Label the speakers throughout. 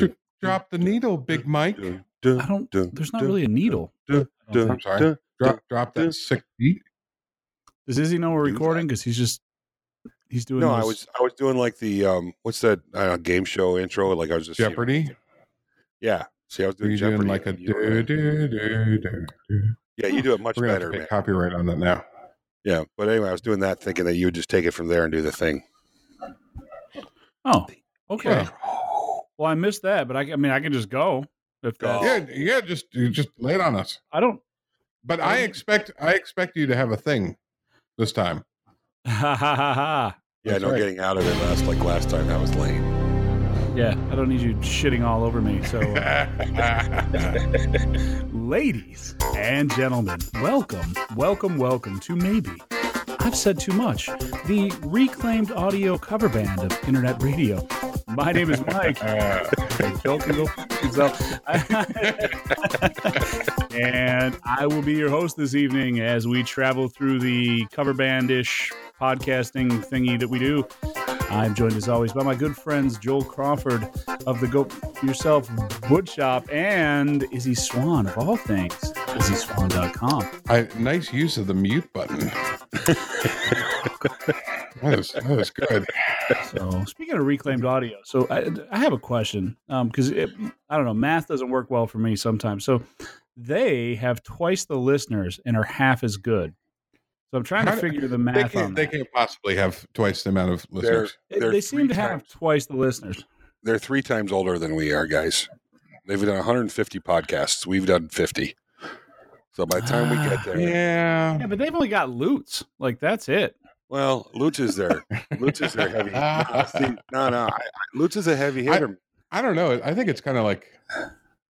Speaker 1: Dr- Drop the needle, Big Mike.
Speaker 2: I don't. There's not really a needle.
Speaker 1: I'm sorry. Drop, drop that sick beat.
Speaker 2: Does Izzy know we're recording? Because he's just he's doing.
Speaker 3: No, I was I was doing like the um what's that uh, game show intro? Like I was just you know,
Speaker 1: Jeopardy.
Speaker 3: yeah. See, I was
Speaker 1: Are
Speaker 3: doing
Speaker 1: you
Speaker 3: Jeopardy.
Speaker 1: doing like a do, do, do, do, do.
Speaker 3: yeah, you do it much
Speaker 1: We're gonna have
Speaker 3: better,
Speaker 1: to
Speaker 3: man.
Speaker 1: copyright on that now.
Speaker 3: Yeah, but anyway, I was doing that thinking that you would just take it from there and do the thing.
Speaker 2: Oh, okay.
Speaker 1: Yeah.
Speaker 2: Well, I missed that, but I, I mean, I can just go if
Speaker 3: Go.
Speaker 2: that.
Speaker 1: Yeah, yeah. Just, just lay it on us.
Speaker 2: I don't.
Speaker 1: But I expect, I expect you to have a thing this time.
Speaker 2: Ha ha ha ha.
Speaker 3: Yeah,
Speaker 1: That's
Speaker 3: no
Speaker 1: right.
Speaker 3: getting out of it last like last time. That was lame.
Speaker 2: Yeah, I don't need you shitting all over me. So, uh, ladies and gentlemen, welcome, welcome, welcome to maybe. I've said too much. The reclaimed audio cover band of internet radio. My name is Mike. Joe can go fuck and I will be your host this evening as we travel through the cover bandish podcasting thingy that we do. I'm joined as always by my good friends Joel Crawford of the Go Yourself Woodshop and Izzy Swan of all things, IzzySwan.com.
Speaker 1: I, nice use of the mute button. that, is, that is good.
Speaker 2: So speaking of reclaimed audio, so I, I have a question um, because I don't know, math doesn't work well for me sometimes. So they have twice the listeners and are half as good. So I'm trying
Speaker 1: How
Speaker 2: to
Speaker 1: do-
Speaker 2: figure the
Speaker 1: They
Speaker 2: math
Speaker 1: can't,
Speaker 2: on
Speaker 1: they can't possibly have twice the amount of
Speaker 3: They're
Speaker 1: listeners.
Speaker 2: They-
Speaker 3: they're
Speaker 2: they seem
Speaker 3: three
Speaker 2: to have twice the listeners.
Speaker 3: they're three times older than we are, guys. They've done 150 podcasts. We've done 50. So by the time we get ah, there,
Speaker 1: Yeah.
Speaker 2: Yeah, but they've only got Lutz. Like that's it.
Speaker 3: well, Lutz is there. Lutz is there heavy. No, see, no, no. I, I, Lutz is a heavy
Speaker 1: I-
Speaker 3: hitter.
Speaker 1: I don't know. I think it's kind of like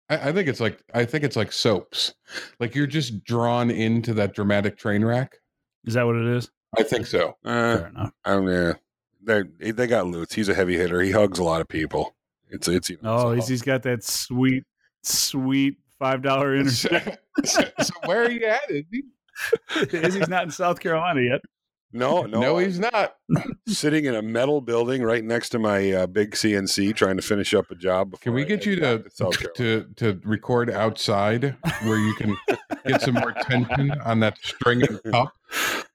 Speaker 1: I, I think it's like I think it's like soaps. Like you're just drawn into that dramatic train wreck.
Speaker 2: Is that what it is?
Speaker 1: I think so.
Speaker 3: Uh,
Speaker 2: Fair enough.
Speaker 3: I don't know. They they got Lutz. He's a heavy hitter. He hugs a lot of people. It's it's you know,
Speaker 2: Oh,
Speaker 3: it's
Speaker 2: he's, got that sweet, sweet five dollar
Speaker 1: so, so where are you at? Is he?
Speaker 2: Izzy's not in South Carolina yet.
Speaker 3: No no
Speaker 1: No, he's not.
Speaker 3: sitting in a metal building right next to my uh, big CNC trying to finish up a job. Before
Speaker 1: Can we get
Speaker 3: head
Speaker 1: you
Speaker 3: back
Speaker 1: to
Speaker 3: South
Speaker 1: to to record outside where you can get some more tension on that string and cup?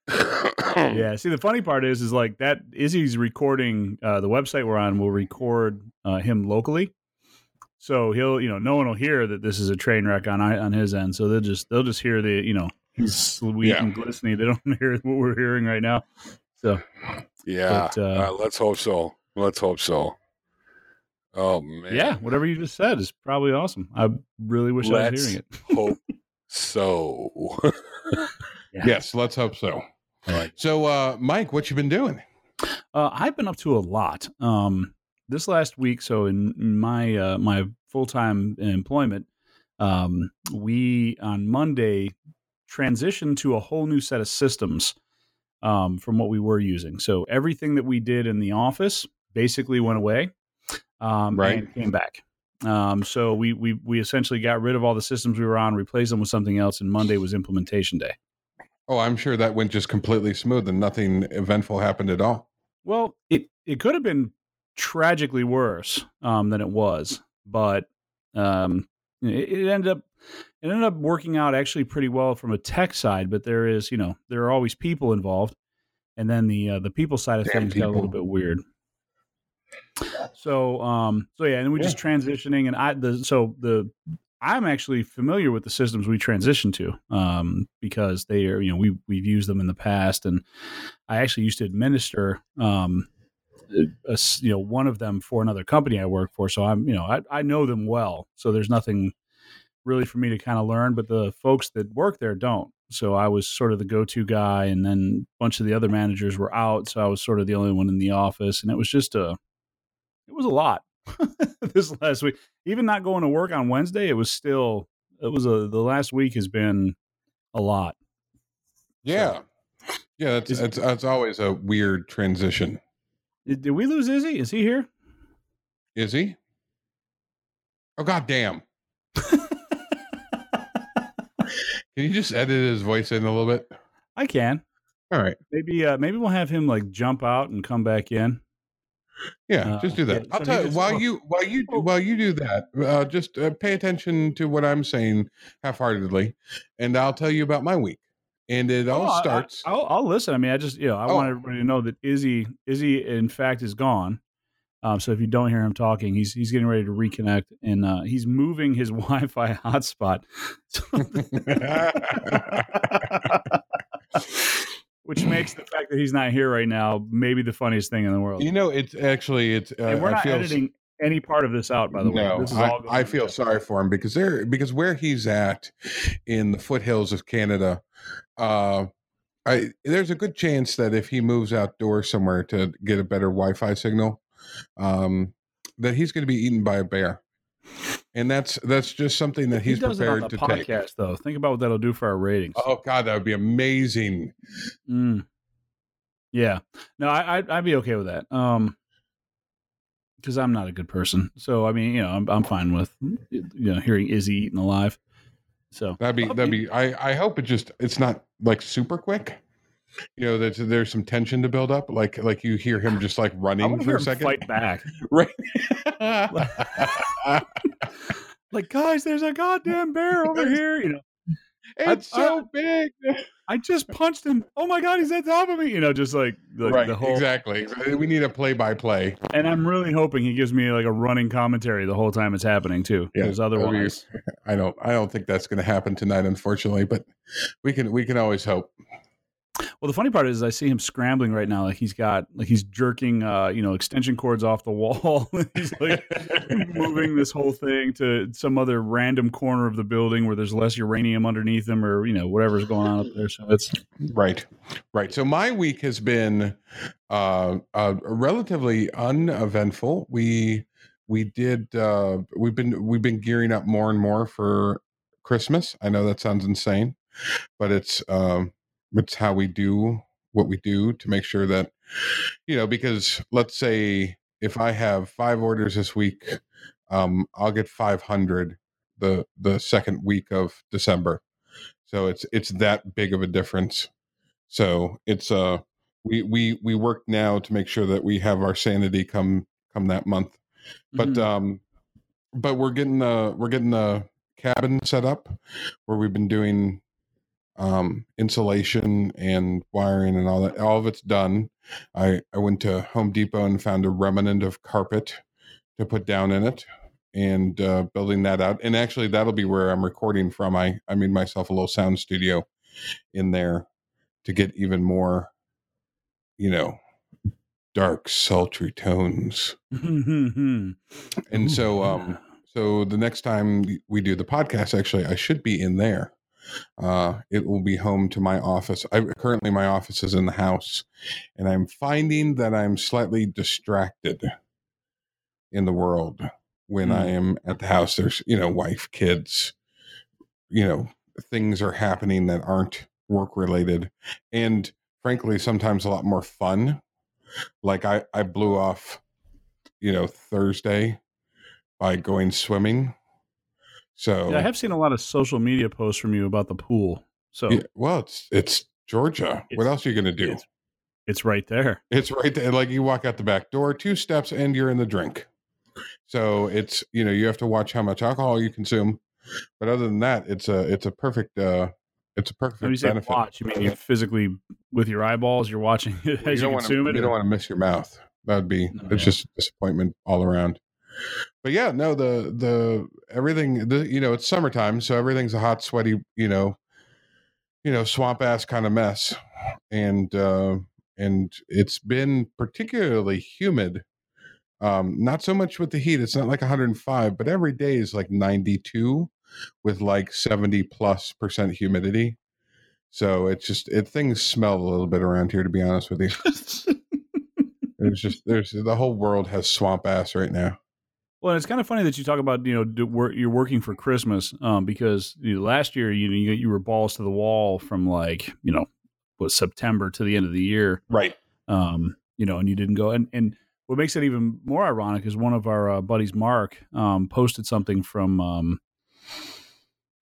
Speaker 2: Yeah. See, the funny part is, is like that Izzy's recording. Uh, the website we're on will record uh, him locally, so he'll, you know, no one will hear that this is a train wreck on I- on his end. So they'll just they'll just hear the, you know, he's sweet
Speaker 1: Yeah.
Speaker 2: and glistening. They don't hear what we're hearing right now. So
Speaker 3: Yeah,
Speaker 2: But, uh,
Speaker 3: uh, let's hope so. Let's hope so. Oh man,
Speaker 2: yeah, whatever you just said is probably awesome. I really wish I was hearing it.
Speaker 3: hope so.
Speaker 2: Yeah.
Speaker 1: Yes, let's hope so.
Speaker 3: All right.
Speaker 1: So, uh, Mike, what you been doing?
Speaker 2: Uh, I've been up to a lot. Um, this last week, so in in my uh, my full time employment, um, we on Monday transitioned to a whole new set of systems um, from what we were using. So everything that we did in the office basically went away, um,
Speaker 1: Right.
Speaker 2: and came back. Um, so we we we essentially got rid of all the systems we were on, replaced them with something else, and Monday was implementation day.
Speaker 1: Oh, I'm sure that went just completely smooth and nothing eventful happened at all.
Speaker 2: Well, it it could have been tragically worse um, than it was, but um, it, ended up it ended up working out actually pretty well from a tech side. But there is, you know, there are always people involved, and then the uh, the people side of
Speaker 1: Damn
Speaker 2: things got a little bit weird. So, um, so yeah, and we're just transitioning, and I the so the I'm actually familiar with the systems we transition to um, because they are, you know, we we've used them in the past, and I actually used to administer, um, a you know, one of them for another company I work for. So I'm, you know, I, I know them well. So there's nothing really for me to kind of learn, but the folks that work there don't. So I was sort of the go-to guy, and then a bunch of the other managers were out, so I was sort of the only one in the office, and it was just a, it was a lot this last week. Even not going to work on Wednesday, it was still, it was a the last week has been a lot.
Speaker 1: Yeah. Yeah, that's, that's that's always a weird transition.
Speaker 2: Did, did we lose Izzy? Is he here?
Speaker 1: Is he? Oh god damn. Can you just edit his voice in a little bit?
Speaker 2: I can.
Speaker 1: All right.
Speaker 2: Maybe uh maybe we'll have him like jump out and come back in.
Speaker 1: Yeah,
Speaker 2: Uh,
Speaker 1: just do that.
Speaker 2: yeah,
Speaker 1: I'll
Speaker 2: so
Speaker 1: tell you while
Speaker 2: oh.
Speaker 1: you while you
Speaker 2: Oh.
Speaker 1: while you do that, uh, just uh, pay attention to what I'm saying half-heartedly, and I'll tell you about my week. And it all
Speaker 2: Oh, I-
Speaker 1: starts.
Speaker 2: I, will I'll listen. I mean, I just you know I
Speaker 1: Oh.
Speaker 2: want everybody to know that Izzy Izzy in fact is gone. Um, so if you don't hear him talking, he's he's getting ready to reconnect, and uh, he's moving his Wi-Fi hotspot. Which makes the fact that he's not here right now maybe the funniest thing in the world.
Speaker 1: you know, it's actually it's. Uh,
Speaker 2: and we're not editing any part of this out, by the way.
Speaker 1: No,
Speaker 2: This is
Speaker 1: I,
Speaker 2: all
Speaker 1: I feel sorry for him because they're because where he's at in the foothills of Canada, uh, I there's a good chance that if he moves outdoors somewhere to get a better Wi-Fi signal, um, that he's going to be eaten by a bear, and that's that's just something that
Speaker 2: He
Speaker 1: he's
Speaker 2: on
Speaker 1: prepared
Speaker 2: the
Speaker 1: to take.
Speaker 2: podcast, though. Think about what that'll do for our ratings.
Speaker 1: Oh God, that would be amazing.
Speaker 2: Mm. Yeah. No, I, I'd, I'd be okay with that. Um, because I'm not a good person. So I mean, you know, I'm I'm fine with you know hearing Izzy eaten alive. So
Speaker 1: That'd be that'd be. I I hope it just it's not like super quick. You know, there's there's some tension to build up. Like like you hear him just like running for a second.
Speaker 2: fight back.
Speaker 1: Right.
Speaker 2: Like, guys, there's a goddamn bear over here. You know,
Speaker 1: it's
Speaker 2: I-
Speaker 1: so big.
Speaker 2: I just punched him. Oh my god, he's on top of me. You know, just like, like
Speaker 1: right.
Speaker 2: the whole.
Speaker 1: Exactly. We need a play by play.
Speaker 2: And I'm really hoping he gives me like a running commentary the whole time it's happening too.
Speaker 1: Yeah,
Speaker 2: Because
Speaker 1: be-
Speaker 2: otherwise,
Speaker 1: I don't I don't think that's gonna happen tonight, unfortunately, but we can we can always hope.
Speaker 2: Well, the funny part is I see him scrambling right now, like he's got like he's jerking, uh, you know, extension cords off the wall. he's like moving this whole thing to some other random corner of the building where there's less uranium underneath him, or you know whatever's going on up there. So it's
Speaker 1: Right, right. So my week has been uh, uh, relatively uneventful. We we did uh, we've been we've been gearing up more and more for Christmas. I know that sounds insane, but it's um, it's how we do what we do to make sure that you know because let's say if I have five orders this week, um, I'll get five hundred the the second week of December. So it's it's that big of a difference. So it's uh we we we work now to make sure that we have our sanity come come that month. But
Speaker 2: Mhm.
Speaker 1: um but we're getting the we're getting the cabin set up where we've been doing um insulation and wiring and all that all of it's done. I I went to Home Depot and found a remnant of carpet to put down in it and uh, building that out. And actually, that'll be where I'm recording from. I I made myself a little sound studio in there to get even more, you know, dark, sultry tones. And so, um, so the next time we do the podcast, actually, I should be in there. Uh, it will be home to my office. I currently my office is in the house, and I'm finding that I'm slightly distracted in the world when I am at the house. There's you know wife, kids, you know things are happening that aren't work related, and frankly, sometimes a lot more fun. Like I I blew off, you know, Thursday by going swimming. So
Speaker 2: yeah, I have seen a lot of social media posts from you about the pool. So
Speaker 1: Yeah, well, it's it's Georgia. what else are you going to do?
Speaker 2: it's, it's right there.
Speaker 1: It's right there. Like you walk out the back door, two steps, and you're in the drink. So it's you know you have to watch how much alcohol you consume, but other than that, it's a it's a perfect uh it's a perfect
Speaker 2: When you say
Speaker 1: benefit.
Speaker 2: watch, you mean you physically with your eyeballs, you're watching it as you,
Speaker 1: don't
Speaker 2: consume
Speaker 1: wanna,
Speaker 2: it.
Speaker 1: You
Speaker 2: or-
Speaker 1: don't want to miss your mouth. That'd be
Speaker 2: No,
Speaker 1: it's
Speaker 2: yeah.
Speaker 1: just disappointment all around. But yeah, no, the the everything the you know it's summertime, so everything's a hot, sweaty, you know, you know, swamp ass kind of mess, and uh, and it's been particularly humid. Um, not so much with the heat; it's not like 105, but every day is like 92, with like 70 plus percent humidity. So it's just it things smell a little bit around here, to be honest with you. There's just there's the whole world has swamp ass right now.
Speaker 2: Well, it's kind of funny that you talk about you know work, you're working for Christmas um, because you know, last year you you you were balls to the wall from like you know was September to the end of the year,
Speaker 1: Right.
Speaker 2: um, you know, and you didn't go. And and what makes it even more ironic is one of our uh, buddies, Mark, um, posted something from. Um,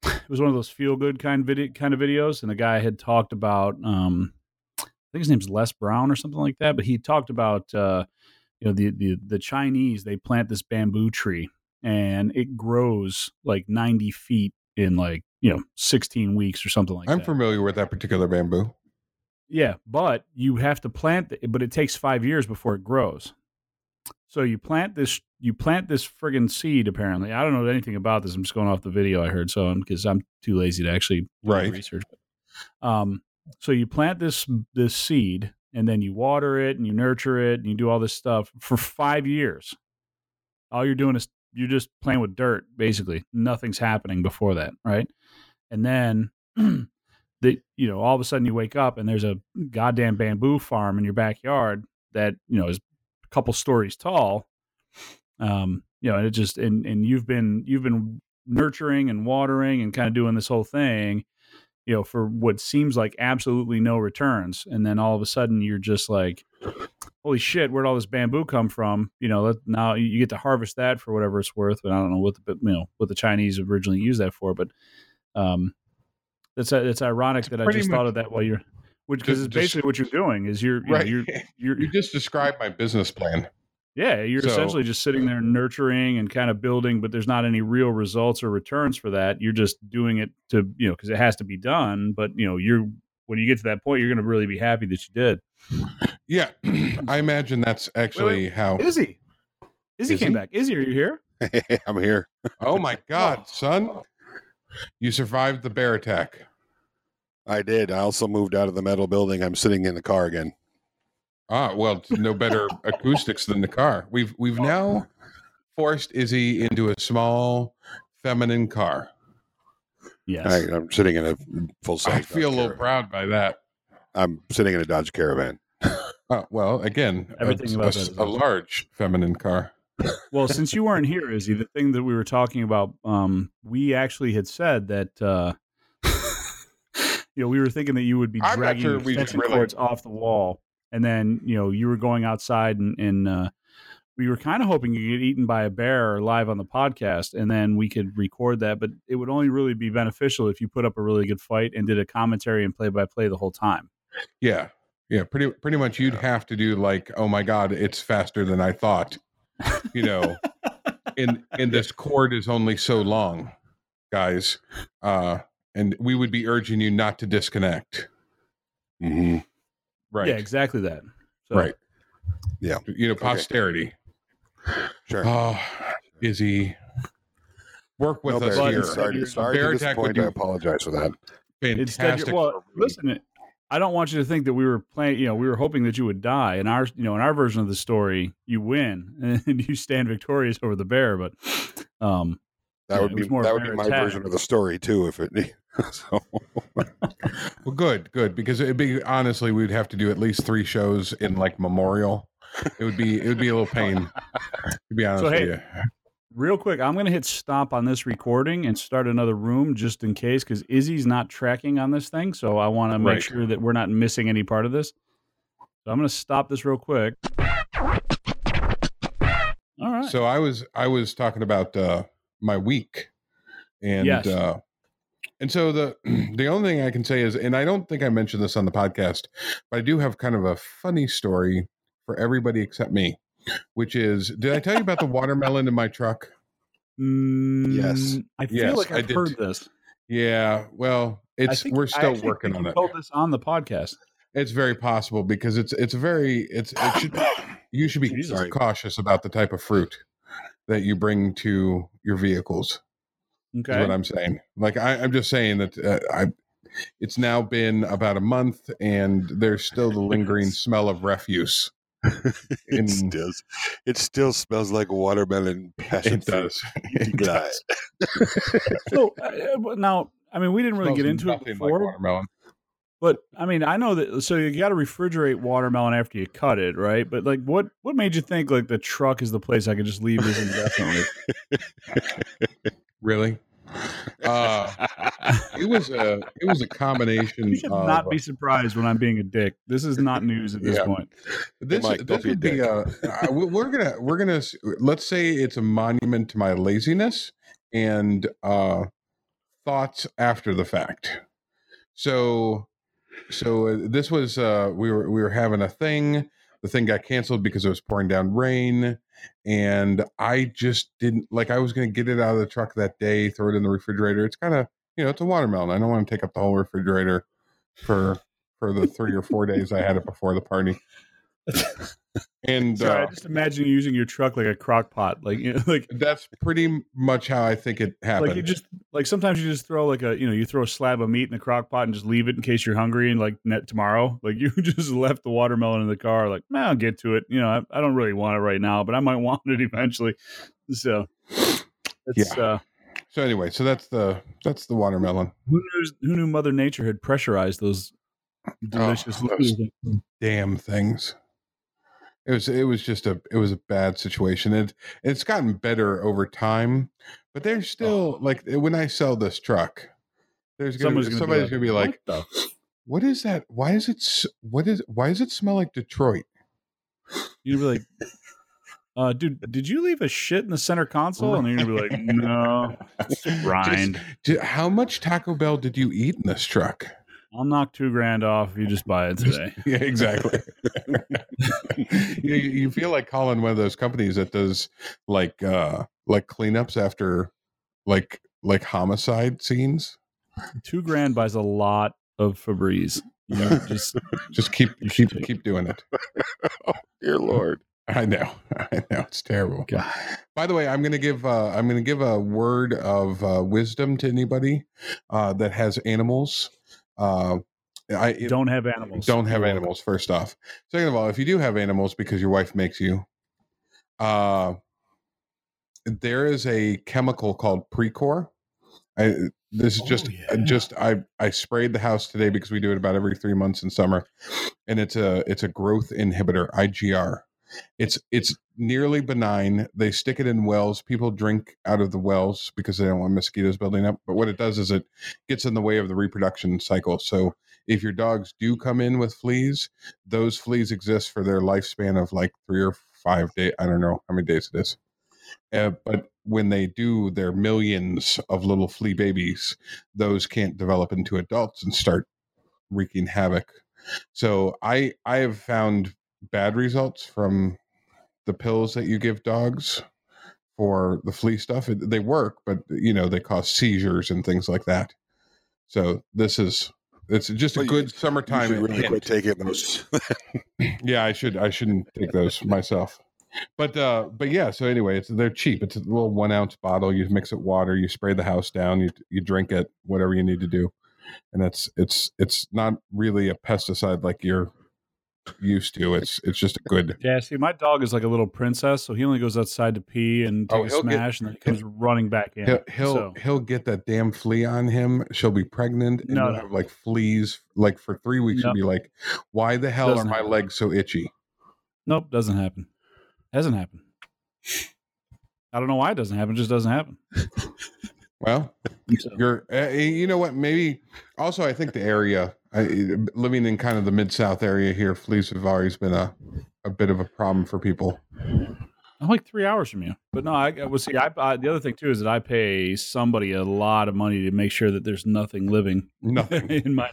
Speaker 2: it was one of those feel good kind video kind of videos, and the guy had talked about. Um, I think his name's Les Brown or something like that, but he talked about uh, you know the the the Chinese they plant this bamboo tree and it grows like 90 feet in like you know 16 weeks or something like that.
Speaker 1: I'm familiar with that particular bamboo.
Speaker 2: Yeah, but you have to plant it, but it takes five years before it grows. So you plant this, you plant this friggin' seed. Apparently, I don't know anything about this. I'm just going off the video I heard, so because I'm too lazy to actually
Speaker 1: Right.
Speaker 2: research. Um, so you plant this this seed, and then you water it, and you nurture it, and you do all this stuff for five years. All you're doing is you're just playing with dirt, basically. Nothing's happening before that, right? And then that you know all of a sudden you wake up and there's a goddamn bamboo farm in your backyard that you know is a couple stories tall um you know and it just and and you've been you've been nurturing and watering and kind of doing this whole thing you know for what seems like absolutely no returns and then all of a sudden you're just like holy shit where'd all this bamboo come from you know let- now you get to harvest that for whatever it's worth but i don't know what the you know what the chinese originally used that for but um that's it's ironic that I just
Speaker 1: much-
Speaker 2: thought of that while you're, which because it's basically what you're doing is you're, you know,
Speaker 1: Right.
Speaker 2: you're, you're,
Speaker 1: You just described my business plan.
Speaker 2: Yeah, you're
Speaker 1: So-
Speaker 2: essentially just sitting there nurturing and kind of building, but there's not any real results or returns for that. You're just doing it to, you know, because it has to be done. But you know, you're when you get to that point, you're going to really be happy that you did.
Speaker 1: Yeah, I imagine that's actually how.
Speaker 2: Izzy, Izzy
Speaker 1: Is
Speaker 2: came
Speaker 1: he?
Speaker 2: back. Izzy, are you here?
Speaker 3: I'm here.
Speaker 1: Oh my God, son! You survived the bear attack.
Speaker 3: I did. I also moved out of the metal building. I'm sitting in the car again.
Speaker 1: Ah, well, no better acoustics than the car. We've we've now forced Izzy into a small feminine car.
Speaker 2: Yes.
Speaker 3: I, I'm sitting in a full size.
Speaker 1: I feel a little proud by that.
Speaker 3: I'm sitting in a Dodge Caravan.
Speaker 1: Uh, well, again,
Speaker 2: Everything
Speaker 1: a,
Speaker 2: about that is
Speaker 1: a large feminine car.
Speaker 2: well, since you weren't here, Izzy, the thing that we were talking about, um, we actually had said that, uh, you know, we were thinking that you would be
Speaker 1: I'm
Speaker 2: dragging
Speaker 1: sure we
Speaker 2: extension
Speaker 1: really-
Speaker 2: cords off the wall, and then you know you were going outside and, and uh, we were kind of hoping you get eaten by a bear live on the podcast, and then we could record that. But it would only really be beneficial if you put up a really good fight and did a commentary and play by play the whole time.
Speaker 1: Yeah, yeah. Pretty pretty much, you'd have to do like, oh my God, it's faster than I thought. You know, and and this cord is only so long, guys. Uh, and we would be urging you not to disconnect.
Speaker 3: Mm-hmm.
Speaker 1: Right.
Speaker 2: Yeah, exactly that. So,
Speaker 1: Right.
Speaker 3: Yeah.
Speaker 1: You know, posterity.
Speaker 3: Sure.
Speaker 1: Oh, Izzy, work with
Speaker 3: no,
Speaker 1: us
Speaker 3: Barry,
Speaker 1: here.
Speaker 3: sorry, sorry
Speaker 1: bear
Speaker 3: to
Speaker 1: attack would
Speaker 3: disappoint. I apologize for that.
Speaker 1: Fantastic.
Speaker 2: well, listen, I don't want you to think that we were playing. You know, we were hoping that you would die. In our, you know, in our version of the story, you win and you stand victorious over the bear. But, um,
Speaker 3: That
Speaker 2: Yeah,
Speaker 3: would be
Speaker 2: more
Speaker 3: that would be my
Speaker 2: attack.
Speaker 3: version of the story too. If it so,
Speaker 1: Well, good, good, because it'd be honestly, we'd have to do at least three shows in like memorial. It would be it would be a little pain. To be honest
Speaker 2: So, hey,
Speaker 1: with you.
Speaker 2: real quick, I'm going to hit stop on this recording and start another room just in case because Izzy's not tracking on this thing. So I want to make
Speaker 1: Right.
Speaker 2: sure that we're not missing any part of this. So I'm going to stop this real quick. All right.
Speaker 1: So I was I was talking about uh, my week, and
Speaker 2: Yes.
Speaker 1: uh, and so the the only thing I can say is, and I don't think I mentioned this on the podcast, but I do have kind of a funny story for everybody except me, which is, did I tell you about the watermelon in my truck?
Speaker 2: Mm, yes I feel
Speaker 1: Yes,
Speaker 2: like I've heard this.
Speaker 1: Yeah, well, it's we're still working
Speaker 2: think
Speaker 1: on
Speaker 2: you
Speaker 1: it.
Speaker 2: Told this on the podcast.
Speaker 1: It's very possible because it's it's very it's it should you should be
Speaker 2: Jesus.
Speaker 1: Cautious about the type of fruit that you bring to your vehicles. Is
Speaker 2: Okay.
Speaker 1: what I'm saying. Like I, I'm just saying that uh, I. It's now been about a month, and there's still the lingering smell of refuse.
Speaker 3: it
Speaker 1: In-
Speaker 3: still it still smells like watermelon passion
Speaker 1: It does. It
Speaker 3: God.
Speaker 1: does.
Speaker 2: so uh, now, I mean, we didn't really get into it
Speaker 1: nothing like
Speaker 2: before,
Speaker 1: watermelon.
Speaker 2: But I mean, I know that. So you got to refrigerate watermelon after you cut it, right? But like, what what made you think like the truck is the place I could just leave this indefinitely?
Speaker 1: Really? Uh, it was a it was a combination.
Speaker 2: you should
Speaker 1: of,
Speaker 2: not be surprised when I'm being a dick. This is not news at this
Speaker 1: Yeah.
Speaker 2: point.
Speaker 1: This,
Speaker 3: Mike, don't
Speaker 1: this
Speaker 3: be a
Speaker 1: would be
Speaker 3: dick.
Speaker 1: a, uh, we- we're gonna we're gonna let's say it's a monument to my laziness and uh, thoughts after the fact. So so uh, this was uh, we were we were having a thing. the thing got canceled because it was pouring down rain, and I just didn't like. I was going to get it out of the truck that day, throw it in the refrigerator. It's kind of you know, it's a watermelon. I don't want to take up the whole refrigerator for for the three or four days I had it before the party. And
Speaker 2: Sorry,
Speaker 1: uh,
Speaker 2: I just imagine using your truck like a crock pot, like you know, like
Speaker 1: that's pretty much how I think it happened.
Speaker 2: like you just like sometimes you just throw like a you know you throw a slab of meat in the crock pot and just leave it in case you're hungry and like net tomorrow like you just left the watermelon in the car like man I'll get to it you know I, I don't really want it right now but I might want it eventually so it's
Speaker 1: Yeah.
Speaker 2: uh
Speaker 1: so anyway, so that's the that's the watermelon.
Speaker 2: who knew who knew Mother Nature had pressurized those delicious
Speaker 1: Oh, those- damn things. It was it was just a it was a bad situation. It it's gotten better over time, but there's still like when I sell this truck, there's gonna,
Speaker 2: Someone's gonna
Speaker 1: somebody's gonna be like,
Speaker 2: "What
Speaker 1: "What is that? Why is it? What is? Why does it smell like Detroit?"
Speaker 2: You'd be like, uh, dude, did you leave a shit in the center console? And you're gonna be like, no, grind.
Speaker 1: How much Taco Bell did you eat in this truck?
Speaker 2: I'll knock two grand off if you just buy it today.
Speaker 1: Yeah, exactly. you, you feel like calling one of those companies that does like uh like cleanups after like like homicide scenes.
Speaker 2: two grand buys a lot of Febreze. You know, just
Speaker 1: Just keep
Speaker 2: You
Speaker 1: keep
Speaker 2: take
Speaker 1: keep doing it.
Speaker 3: Dear Lord.
Speaker 1: I know. I know it's terrible.
Speaker 2: God.
Speaker 1: By the way, I'm going to give uh, I'm going to give a word of uh, wisdom to anybody uh, that has animals. Uh, I it-
Speaker 2: don't have animals.
Speaker 1: don't have animals. First off, second of all, if you do have animals because your wife makes you, uh, there is a chemical called Precor. I, this is
Speaker 2: Oh,
Speaker 1: just
Speaker 2: yeah.
Speaker 1: just I I sprayed the house today because we do it about every three months in summer, and it's a it's a growth inhibitor IGR. It's it's nearly benign. They stick it in wells. People drink out of the wells because they don't want mosquitoes building up. But what it does is it gets in the way of the reproduction cycle. So if your dogs do come in with fleas, those fleas exist for their lifespan of like three or five days. I don't know how many days it is. Uh, but when they do, they're millions of little flea babies. Those can't develop into adults and start wreaking havoc. So I I have found bad results from the pills that you give dogs for the flea stuff. It, they work, but you know they cause seizures and things like that. So this is it's just a
Speaker 3: Well, you-
Speaker 1: good
Speaker 3: You
Speaker 1: summertime.
Speaker 3: should really quit taking those.
Speaker 1: Yeah, I should I shouldn't take those myself. But uh but yeah, so anyway, it's they're cheap. It's a little one ounce bottle. You mix it water, you spray the house down, you you drink it, whatever you need to do. And it's it's it's not really a pesticide like you're used to. It's it's just a good
Speaker 2: Yeah, see, my dog is like a little princess, so he only goes outside to pee and take
Speaker 1: Oh,
Speaker 2: a
Speaker 1: he'll get-
Speaker 2: smash, and then he comes running back in.
Speaker 1: he'll he'll,
Speaker 2: So-
Speaker 1: he'll get that damn flea on him. She'll be pregnant and
Speaker 2: No, no.
Speaker 1: have like fleas like for three weeks. She'll be like, Why the hell
Speaker 2: Doesn't
Speaker 1: are my
Speaker 2: happen.
Speaker 1: legs so itchy?
Speaker 2: Nope, doesn't happen. Hasn't happened. I don't know why it doesn't happen. It just doesn't happen.
Speaker 1: Well,
Speaker 2: So-
Speaker 1: You're, uh, you know what? Maybe also, I think the area, I, living in kind of the mid South area here, fleas have always been a, a bit of a problem for people.
Speaker 2: I'm like three hours from you, but no. I well, see. I, I the other thing too is that I pay somebody a lot of money to make sure that there's nothing living
Speaker 1: Nothing.
Speaker 2: in my.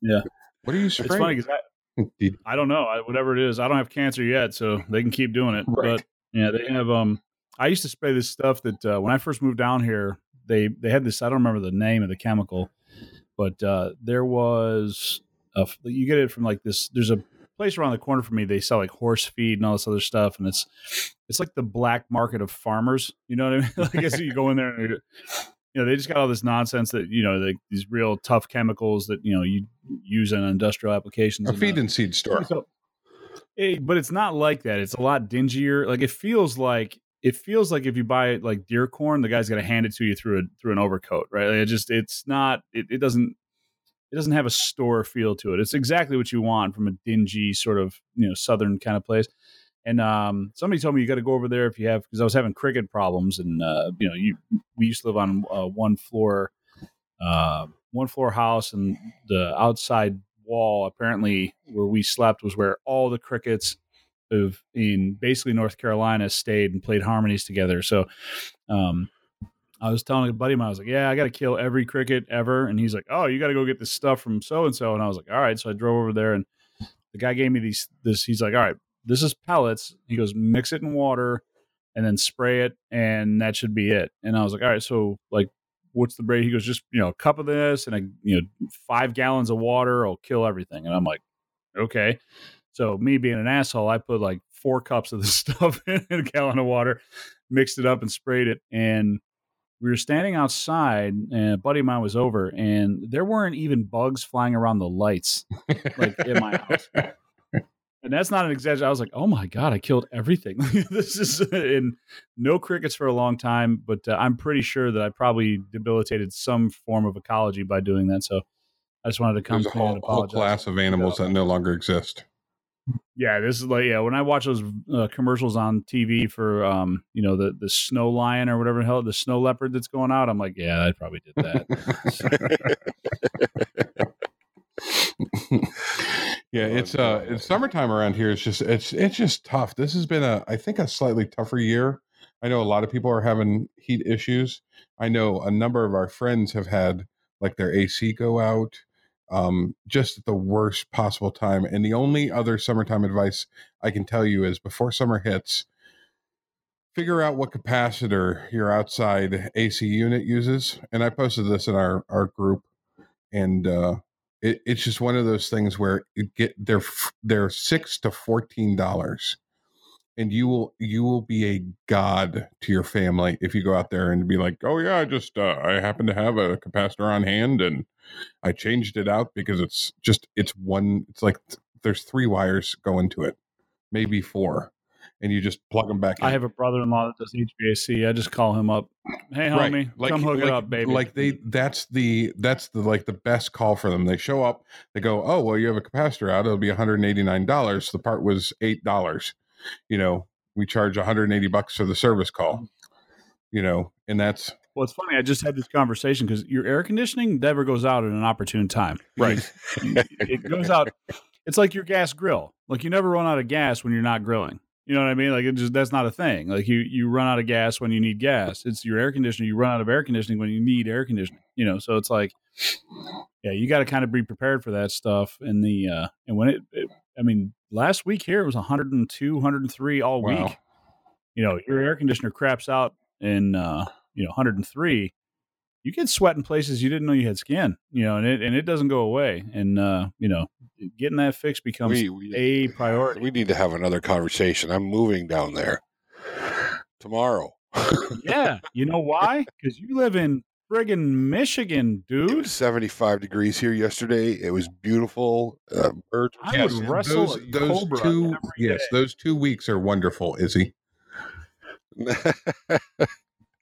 Speaker 2: Yeah.
Speaker 1: What are you
Speaker 2: It's funny because I, I don't know. I, whatever it is, I don't have cancer yet, so they can keep doing it.
Speaker 1: Right.
Speaker 2: But yeah, they have. Um, I used to spray this stuff that uh, when I first moved down here, they they had this. I don't remember the name of the chemical, but uh, there was a, you get it from like this. There's a place around the corner from me. They sell like horse feed and all this other stuff, and it's it's like the black market of farmers. You know what I mean? like I guess you go in there and. You, you know, they just got all this nonsense that you know, like these real tough chemicals that you know you use in industrial applications.
Speaker 1: a
Speaker 2: and,
Speaker 1: feed
Speaker 2: uh,
Speaker 1: and seed store.
Speaker 2: so, eh, but it's not like that. It's a lot dingier. Like it feels like it feels like if you buy like deer corn, the guy's got to hand it to you through a through an overcoat, right? Like, it just it's not. It, it doesn't. It doesn't have a store feel to it. It's exactly what you want from a dingy sort of you know southern kind of place. And um, somebody told me you got to go over there if you have because I was having cricket problems, and uh, you know you we used to live on uh, one floor, uh, one floor house, and the outside wall apparently where we slept was where all the crickets of in basically North Carolina stayed and played harmonies together. So um I was telling a buddy of mine, I was like, Yeah, I gotta kill every cricket ever. And he's like, Oh, you gotta go get this stuff from so and so. And I was like, All right. So I drove over there and the guy gave me these. This he's like, all right, this is pellets. He goes, mix it in water, and then spray it, and that should be it. And I was like, all right, so like, what's the break? He goes, just you know, a cup of this and a you know, five gallons of water will kill everything. And I'm like, okay. So me being an asshole, I put like four cups of this stuff in a gallon of water, mixed it up and sprayed it. And we were standing outside and a buddy of mine was over and there weren't even bugs flying around the lights like in my house. And that's not an exaggeration. I was like, "Oh my god, I killed everything." this is in no crickets for a long time, but uh, I'm pretty sure that I probably debilitated some form of ecology by doing that. So I just wanted to come
Speaker 1: There's a whole, whole class of animals that no longer exist.
Speaker 2: Yeah, this is like yeah. When I watch those uh, commercials on TV for um, you know, the the snow lion or whatever the hell, the snow leopard that's going out, I'm like, yeah, I probably did that.
Speaker 1: yeah, it's uh, it's summertime around here. It's just it's it's just tough. This has been a I think a slightly tougher year. I know a lot of people are having heat issues. I know a number of our friends have had like their AC go out um, just at the worst possible time. And the only other summertime advice I can tell you is before summer hits, figure out what capacitor your outside AC unit uses. And I posted this in our, our group, and uh, it, it's just one of those things where it get they're they're six to fourteen dollars and you will you will be a god to your family if you go out there and be like oh yeah i just uh, i happen to have a capacitor on hand and I changed it out because it's just it's one. It's like there's three wires going to it, maybe four, and you just plug them back. in.
Speaker 2: I have a brother-in-law that does HVAC. I just call him up. Hey, homie, right. like, come hook
Speaker 1: like,
Speaker 2: it up, baby.
Speaker 1: Like they, that's the that's the like the best call for them. They show up, they go, oh well, you have a capacitor out. It'll be 189 dollars. The part was eight dollars. You know, we charge 180 bucks for the service call. Mm. You know, and that's
Speaker 2: well, it's funny. I just had this conversation because your air conditioning never goes out at an opportune time.
Speaker 1: Right.
Speaker 2: it goes out. It's like your gas grill. Like you never run out of gas when you're not grilling. You know what I mean? Like it just that's not a thing. Like you you run out of gas when you need gas. It's your air conditioner. You run out of air conditioning when you need air conditioning. You know, so it's like, yeah, you got to kind of be prepared for that stuff. And the uh and when it, it I mean, last week here it was 102, 103 all wow. week. You know, your air conditioner craps out in uh you know 103 you get sweat in places you didn't know you had skin you know and it and it doesn't go away. And uh you know getting that fixed becomes we, we, a priority.
Speaker 3: we need to have another conversation. I'm moving down there tomorrow.
Speaker 2: Yeah. You know why? Because you live in friggin michigan dude. it
Speaker 3: was 75 degrees here yesterday. It was beautiful uh, birds
Speaker 2: i yes, would wrestle those, those
Speaker 1: two yes day. those two weeks are wonderful izzy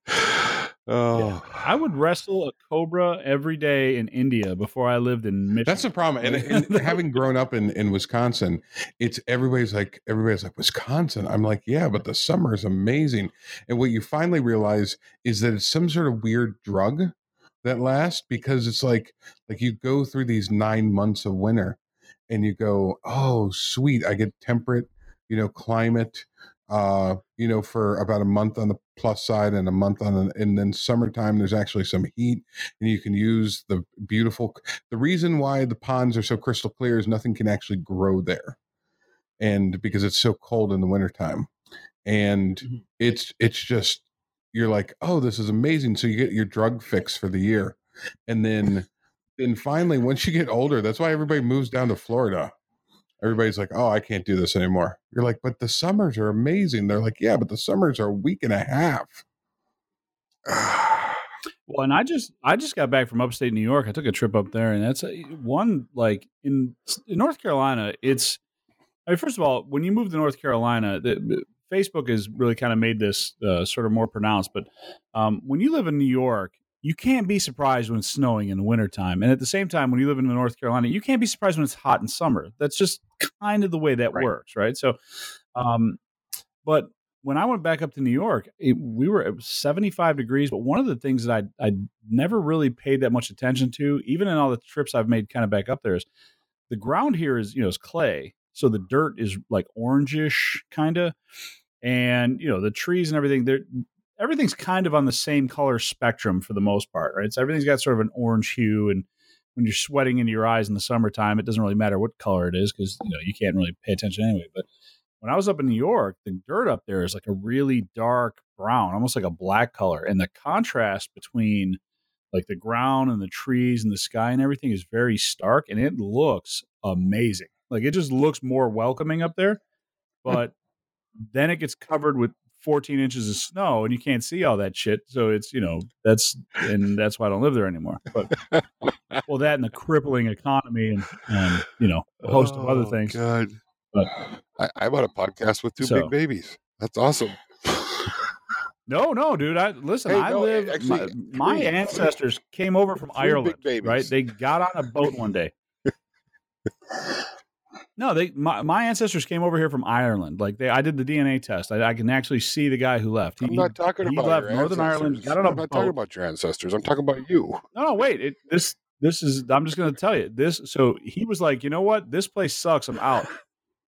Speaker 2: Oh, yeah. I would wrestle a cobra every day in India before I lived in Michigan.
Speaker 1: That's the problem. And, and having grown up in, in Wisconsin, it's everybody's like everybody's like Wisconsin. I'm like, yeah, but the summer is amazing. And what you finally realize is that it's some sort of weird drug that lasts because it's like like you go through these nine months of winter and you go, oh sweet, I get temperate, you know, climate uh, you know, for about a month on the plus side and a month on, the, and then summertime, there's actually some heat and you can use the beautiful, the reason why the ponds are so crystal clear is nothing can actually grow there. And because it's so cold in the wintertime and mm-hmm. it's, it's just, you're like, oh, this is amazing. So you get your drug fix for the year. And then, then finally, once you get older, that's why everybody moves down to Florida everybody's like, "Oh, I can't do this anymore." You're like, "But the summers are amazing." They're like, "Yeah, but the summers are a week and a half."
Speaker 2: well, and I just I just got back from upstate New York. I took a trip up there, and that's a, one like in, in North Carolina. It's I mean, first of all, when you move to North Carolina, the, Facebook has really kind of made this uh, sort of more pronounced. But um, when you live in New York, you can't be surprised when it's snowing in the wintertime. And at the same time, when you live in North Carolina, you can't be surprised when it's hot in summer. That's just kind of the way that right. works, right? So, um, but when I went back up to New York, it, we were at 75 degrees. But one of the things that I I never really paid that much attention to, even in all the trips I've made kind of back up there, is the ground here is you know is clay, so the dirt is like orangish kind of, and you know the trees and everything. They're everything's kind of on the same color spectrum for the most part, right? So everything's got sort of an orange hue and when you're sweating into your eyes in the summertime, it doesn't really matter what color it is because you know you can't really pay attention anyway. But when I was up in New York, the dirt up there is like a really dark brown, almost like a black color, and the contrast between like the ground and the trees and the sky and everything is very stark, and it looks amazing. Like it just looks more welcoming up there, hmm. but then it gets covered with 14 inches of snow and you can't see all that shit. So it's, you know, that's, and that's why I don't live there anymore. But, well, that and the crippling economy and, and you know, a host of other
Speaker 3: Oh,
Speaker 2: things.
Speaker 3: God.
Speaker 2: But-
Speaker 3: I, I bought a podcast with two
Speaker 2: So-
Speaker 3: big babies. That's awesome.
Speaker 2: No, no, dude. I listen.
Speaker 3: Hey,
Speaker 2: I
Speaker 3: no,
Speaker 2: live.
Speaker 3: actually,
Speaker 2: my, my ancestors came over from Ireland, right? They got on a boat one day. No, they my, my ancestors came over here from Ireland. Like they, I did the DNA test. I, I can actually see the guy who left. He,
Speaker 3: I'm not talking
Speaker 2: he
Speaker 3: about
Speaker 2: left
Speaker 3: your
Speaker 2: Northern Ireland,
Speaker 3: ancestors.
Speaker 2: got on a
Speaker 3: I'm not talking about your ancestors. I'm talking about you.
Speaker 2: No, no, wait. It, this this is. I'm just going to tell you this. So he was like, you know what? This place sucks. I'm out.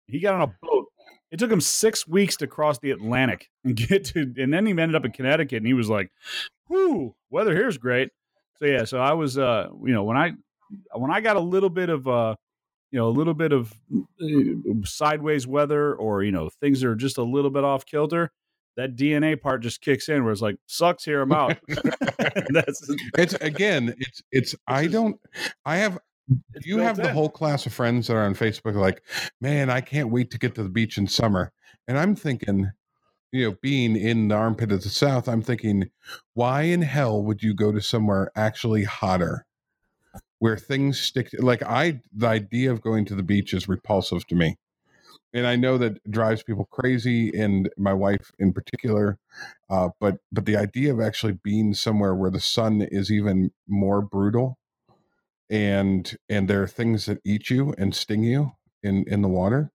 Speaker 2: He got on a boat. It took him six weeks to cross the Atlantic and get to, and then he ended up in Connecticut. And he was like, "Whoo, weather here's great." So yeah, so I was, uh, you know, when I when I got a little bit of, uh, you know, a little bit of uh, sideways weather, or you know, things are just a little bit off kilter. That DNA part just kicks in, where it's like, "Sucks here, I'm out." That's
Speaker 1: It's again, it's it's I don't I have
Speaker 2: it's
Speaker 1: you have the
Speaker 2: in.
Speaker 1: whole class of friends that are on Facebook like, man, I can't wait to get to the beach in summer. And I'm thinking, you know, being in the armpit of the South, I'm thinking, why in hell would you go to somewhere actually hotter? Where things stick like I the idea of going to the beach is repulsive to me. And I know that drives people crazy and my wife in particular. Uh, but but the idea of actually being somewhere where the sun is even more brutal and and there are things that eat you and sting you in in the water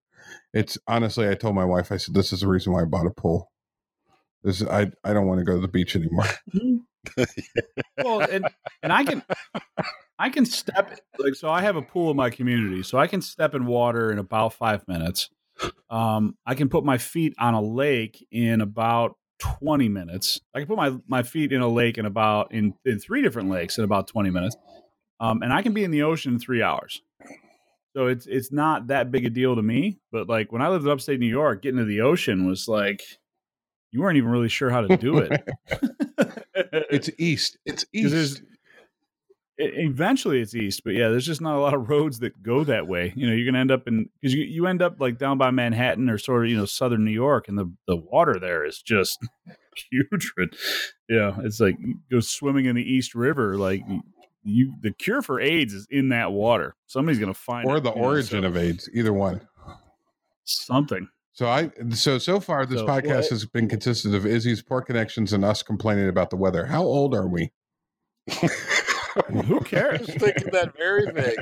Speaker 1: it's honestly i told my wife i said this is the reason why i bought a pool this is, i i don't want to go to the beach anymore
Speaker 2: well and and i can i can step like so i have a pool in my community so i can step in water in about five minutes. Um i can put my feet on a lake in about 20 minutes. I can put my my feet in a lake in about in in three different lakes in about 20 minutes um and i can be in the ocean in three hours. So it's it's not that big a deal to me but like when i lived in upstate new york getting to the ocean was like you weren't even really sure how to do it.
Speaker 1: It's east. It's east
Speaker 2: eventually it's east but yeah there's just not a lot of roads that go that way. You know you're gonna end up in because you, you end up like down by manhattan or sort of you know southern new york and the, the water there is just putrid. Yeah it's like go swimming in the east river like you- the cure for aids is in that water. Somebody's gonna find
Speaker 1: or
Speaker 2: it,
Speaker 1: the
Speaker 2: you know,
Speaker 1: origin
Speaker 2: so-
Speaker 1: of aids either one.
Speaker 2: Something.
Speaker 1: So i so so far this
Speaker 2: So,
Speaker 1: podcast
Speaker 2: it-
Speaker 1: has been consistent of izzy's poor connections and us complaining about the weather. How old are we
Speaker 2: who cares
Speaker 3: I was thinking that very thing.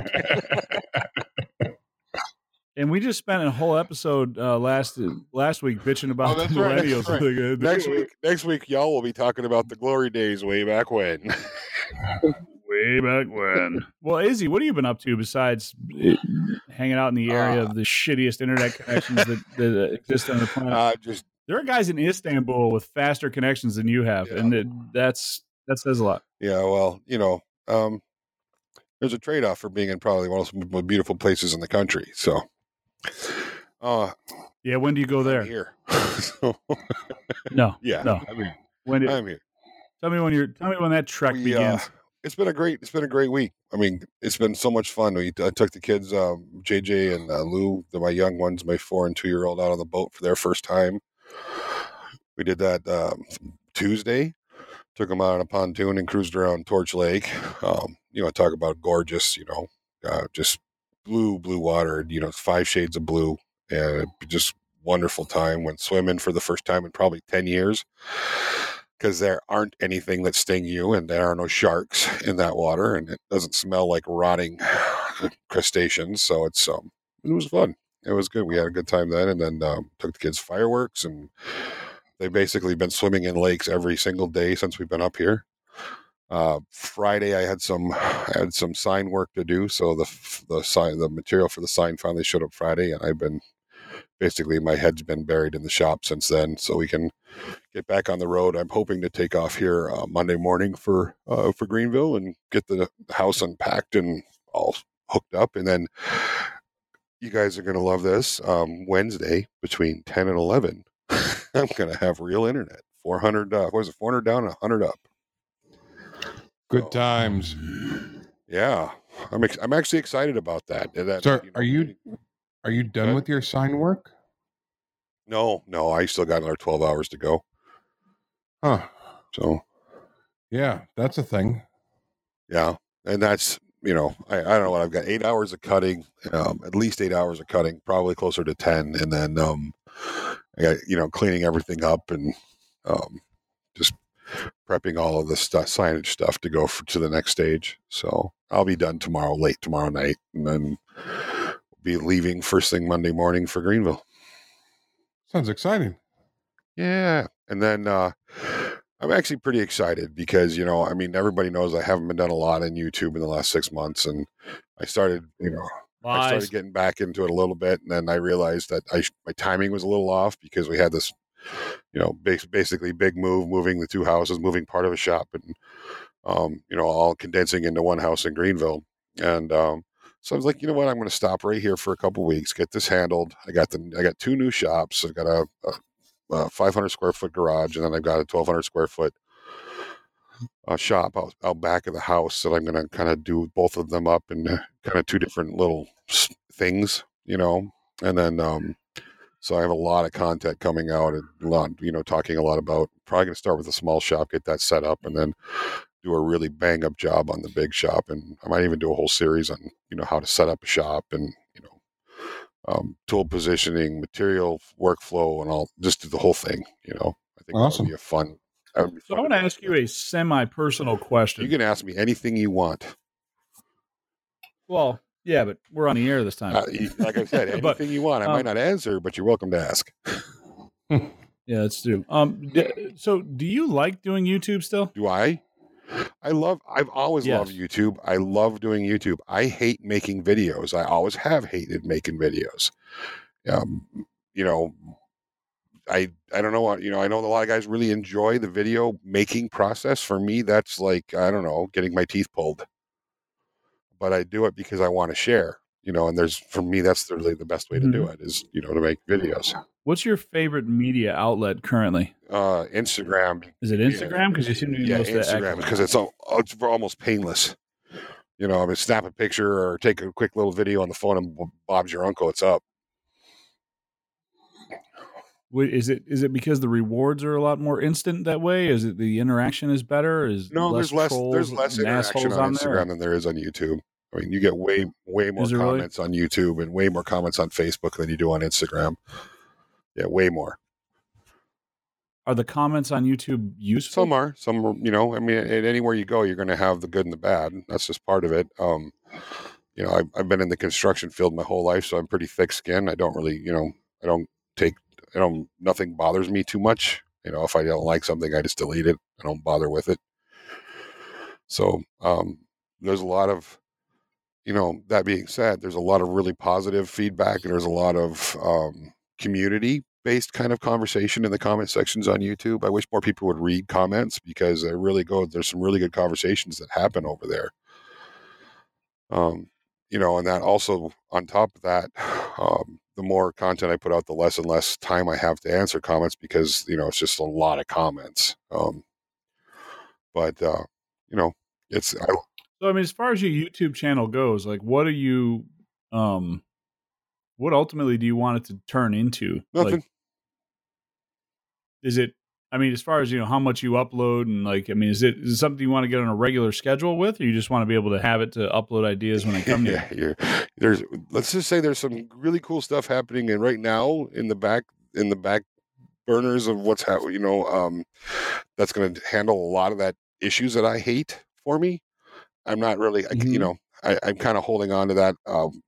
Speaker 2: and we just spent a whole episode uh, last last week bitching about
Speaker 3: Oh,
Speaker 2: the
Speaker 3: right,
Speaker 2: millennials
Speaker 3: right.
Speaker 2: Like, uh,
Speaker 3: next week, next week, y'all will be talking about the glory days way back when.
Speaker 2: Way back when. Well, Izzy, what have you been up to besides uh, hanging out in the area
Speaker 3: Uh,
Speaker 2: of the shittiest internet connections that, that exist on the planet?
Speaker 3: uh, just
Speaker 2: there are guys in Istanbul with faster connections than you have,
Speaker 3: Yeah.
Speaker 2: and it, that's that says a lot.
Speaker 3: yeah, well, you know, um, there's a trade off for being in probably one of the most beautiful places in the country. So, uh,
Speaker 2: Yeah, when do you go there?
Speaker 3: I'm here. so,
Speaker 2: No,
Speaker 3: yeah,
Speaker 2: No.
Speaker 3: I mean,
Speaker 2: when? Do,
Speaker 3: I'm here.
Speaker 2: tell me when you're. Tell me when that trek
Speaker 3: We, uh,
Speaker 2: begins.
Speaker 3: it's been a great it's been a great week i mean it's been so much fun we I took the kids um, jj and uh, lou the, my young ones my four and two year old out on the boat for their first time we did that um, tuesday took them out on a pontoon and cruised around torch lake um, you know talk about gorgeous you know uh, just blue blue water you know five shades of blue and just wonderful time went swimming for the first time in probably 10 years because there aren't anything that sting you and there are no sharks in that water and it doesn't smell like rotting crustaceans so it's um it was fun. It was good. We had a good time then and then um, took the kids fireworks and they've basically been swimming in lakes every single day since we've been up here uh, Friday, I had some I had some sign work to do, so the the sign the material for the sign finally showed up Friday, and I've been basically my head's been buried in the shop since then, so we can get back on the road. I'm hoping to take off here uh, Monday morning for uh, for Greenville and get the house unpacked and all hooked up, and then you guys are going to love this. Um, Wednesday between ten and eleven, I'm going to have real internet. Four hundred. Uh, what was it? Four hundred down, and hundred up.
Speaker 1: Good
Speaker 3: So,
Speaker 1: times.
Speaker 3: Yeah, I'm. Ex- I'm actually excited about that. that
Speaker 1: So,
Speaker 3: know,
Speaker 1: are you are you done
Speaker 3: Good.
Speaker 1: with your sign work?
Speaker 3: No, no. I still got another twelve hours to go.
Speaker 1: Huh.
Speaker 3: So
Speaker 1: Yeah, that's a thing.
Speaker 3: yeah, and that's you know I, I don't know what I've got eight hours of cutting, um, at least eight hours of cutting, probably closer to ten, and then um, I got you know cleaning everything up and um, just prepping all of the stuff, signage stuff to go for, to the next stage. So I'll be done tomorrow, late tomorrow night, and then be leaving first thing Monday morning for Greenville.
Speaker 1: Sounds exciting.
Speaker 3: Yeah. And then uh I'm actually pretty excited because, you know, I mean, everybody knows I haven't been done a lot on YouTube in the last six months. And I started, you know, I started getting back into it a little bit. And then I realized that I, my timing was a little off because we had this, you know, basically big move, moving the two houses, moving part of a shop and, um, you know, all condensing into one house in Greenville. And, um, so I was like, you know what? I'm going to stop right here for a couple weeks, get this handled. I got the, I got two new shops. I've got a, a uh, 500 square foot garage, and then I've got a 1200 square foot uh, shop out, out back of the house that I'm going to kind of do both of them up in kind of two different little things, you know. And then, um, so I have a lot of content coming out and a lot, you know, talking a lot about. Probably going to start with a small shop, get that set up, and then do a really bang up job on the big shop. And I might even do a whole series on, you know, how to set up a shop and you know um, tool positioning, material workflow, and all just do the whole thing. You know, I think that
Speaker 1: Awesome.
Speaker 3: would be a fun. That would be
Speaker 2: So I want to ask you a semi-personal question.
Speaker 3: You can ask me anything you want.
Speaker 2: well, yeah, but we're on the air this time.
Speaker 3: Uh, like I said, anything
Speaker 2: But,
Speaker 3: you want. I
Speaker 2: um,
Speaker 3: might not answer, but you're welcome to ask.
Speaker 2: yeah, that's true. Um, d- so do you like doing YouTube still?
Speaker 3: Do I? I love. I've always loved YouTube. I love doing YouTube. I hate making videos. I always have hated making videos. Um, you know, I I don't know what you know. I know a lot of guys really enjoy the video making process. For me, that's like I don't know, getting my teeth pulled. But I do it because I want to share. You know, and there's for me that's really the best way to do it is you know to make videos.
Speaker 2: What's your favorite media outlet currently?
Speaker 3: Uh, Instagram
Speaker 2: Is it Instagram? Because you seem to be
Speaker 3: yeah,
Speaker 2: most
Speaker 3: Instagram because it's al- it's almost painless. You know, I mean, snap a picture or take a quick little video on the phone and Bob's your uncle. It's up.
Speaker 2: Is it is it because the rewards are a lot more instant that way? Is it the interaction is better? Is
Speaker 3: No, there's less there's less interaction on
Speaker 2: there?
Speaker 3: Instagram than there is on YouTube. I mean, you get way way more
Speaker 2: there really?
Speaker 3: comments on YouTube and way more comments on Facebook than you do on Instagram. Yeah, way more.
Speaker 2: Are the comments on YouTube useful?
Speaker 3: Some are, some are, you know. I mean, anywhere you go, you're going to have the good and the bad. That's just part of it. Um, you know, I've, I've been in the construction field my whole life, so I'm pretty thick skinned. I don't really, you know, I don't take, I don't, nothing bothers me too much. You know, if I don't like something, I just delete it. I don't bother with it. So um, there's a lot of, you know, that being said, there's a lot of really positive feedback and there's a lot of um, community based kind of conversation in the comment sections on YouTube. I wish more people would read comments because they really go, there's some really good conversations that happen over there. Um, you know, and that also on top of that, um, the more content I put out, the less and less time I have to answer comments because, you know, it's just a lot of comments. Um, but, uh, you know, it's, I,
Speaker 2: So I mean, as far as your YouTube channel goes, like what do you um what ultimately do you want it to turn into?
Speaker 3: nothing.
Speaker 2: Like is it I mean, as far as you know, how much you upload and like, I mean, is it is it something you want to get on a regular schedule with, or you just want to be able to have it to upload ideas when they come to you?
Speaker 3: yeah, there's let's just say there's some really cool stuff happening and right now in the back in the back burners of what's happening you know um that's going to handle a lot of that issues that i hate for me i'm not really I, you know I, i'm kind of holding on to that um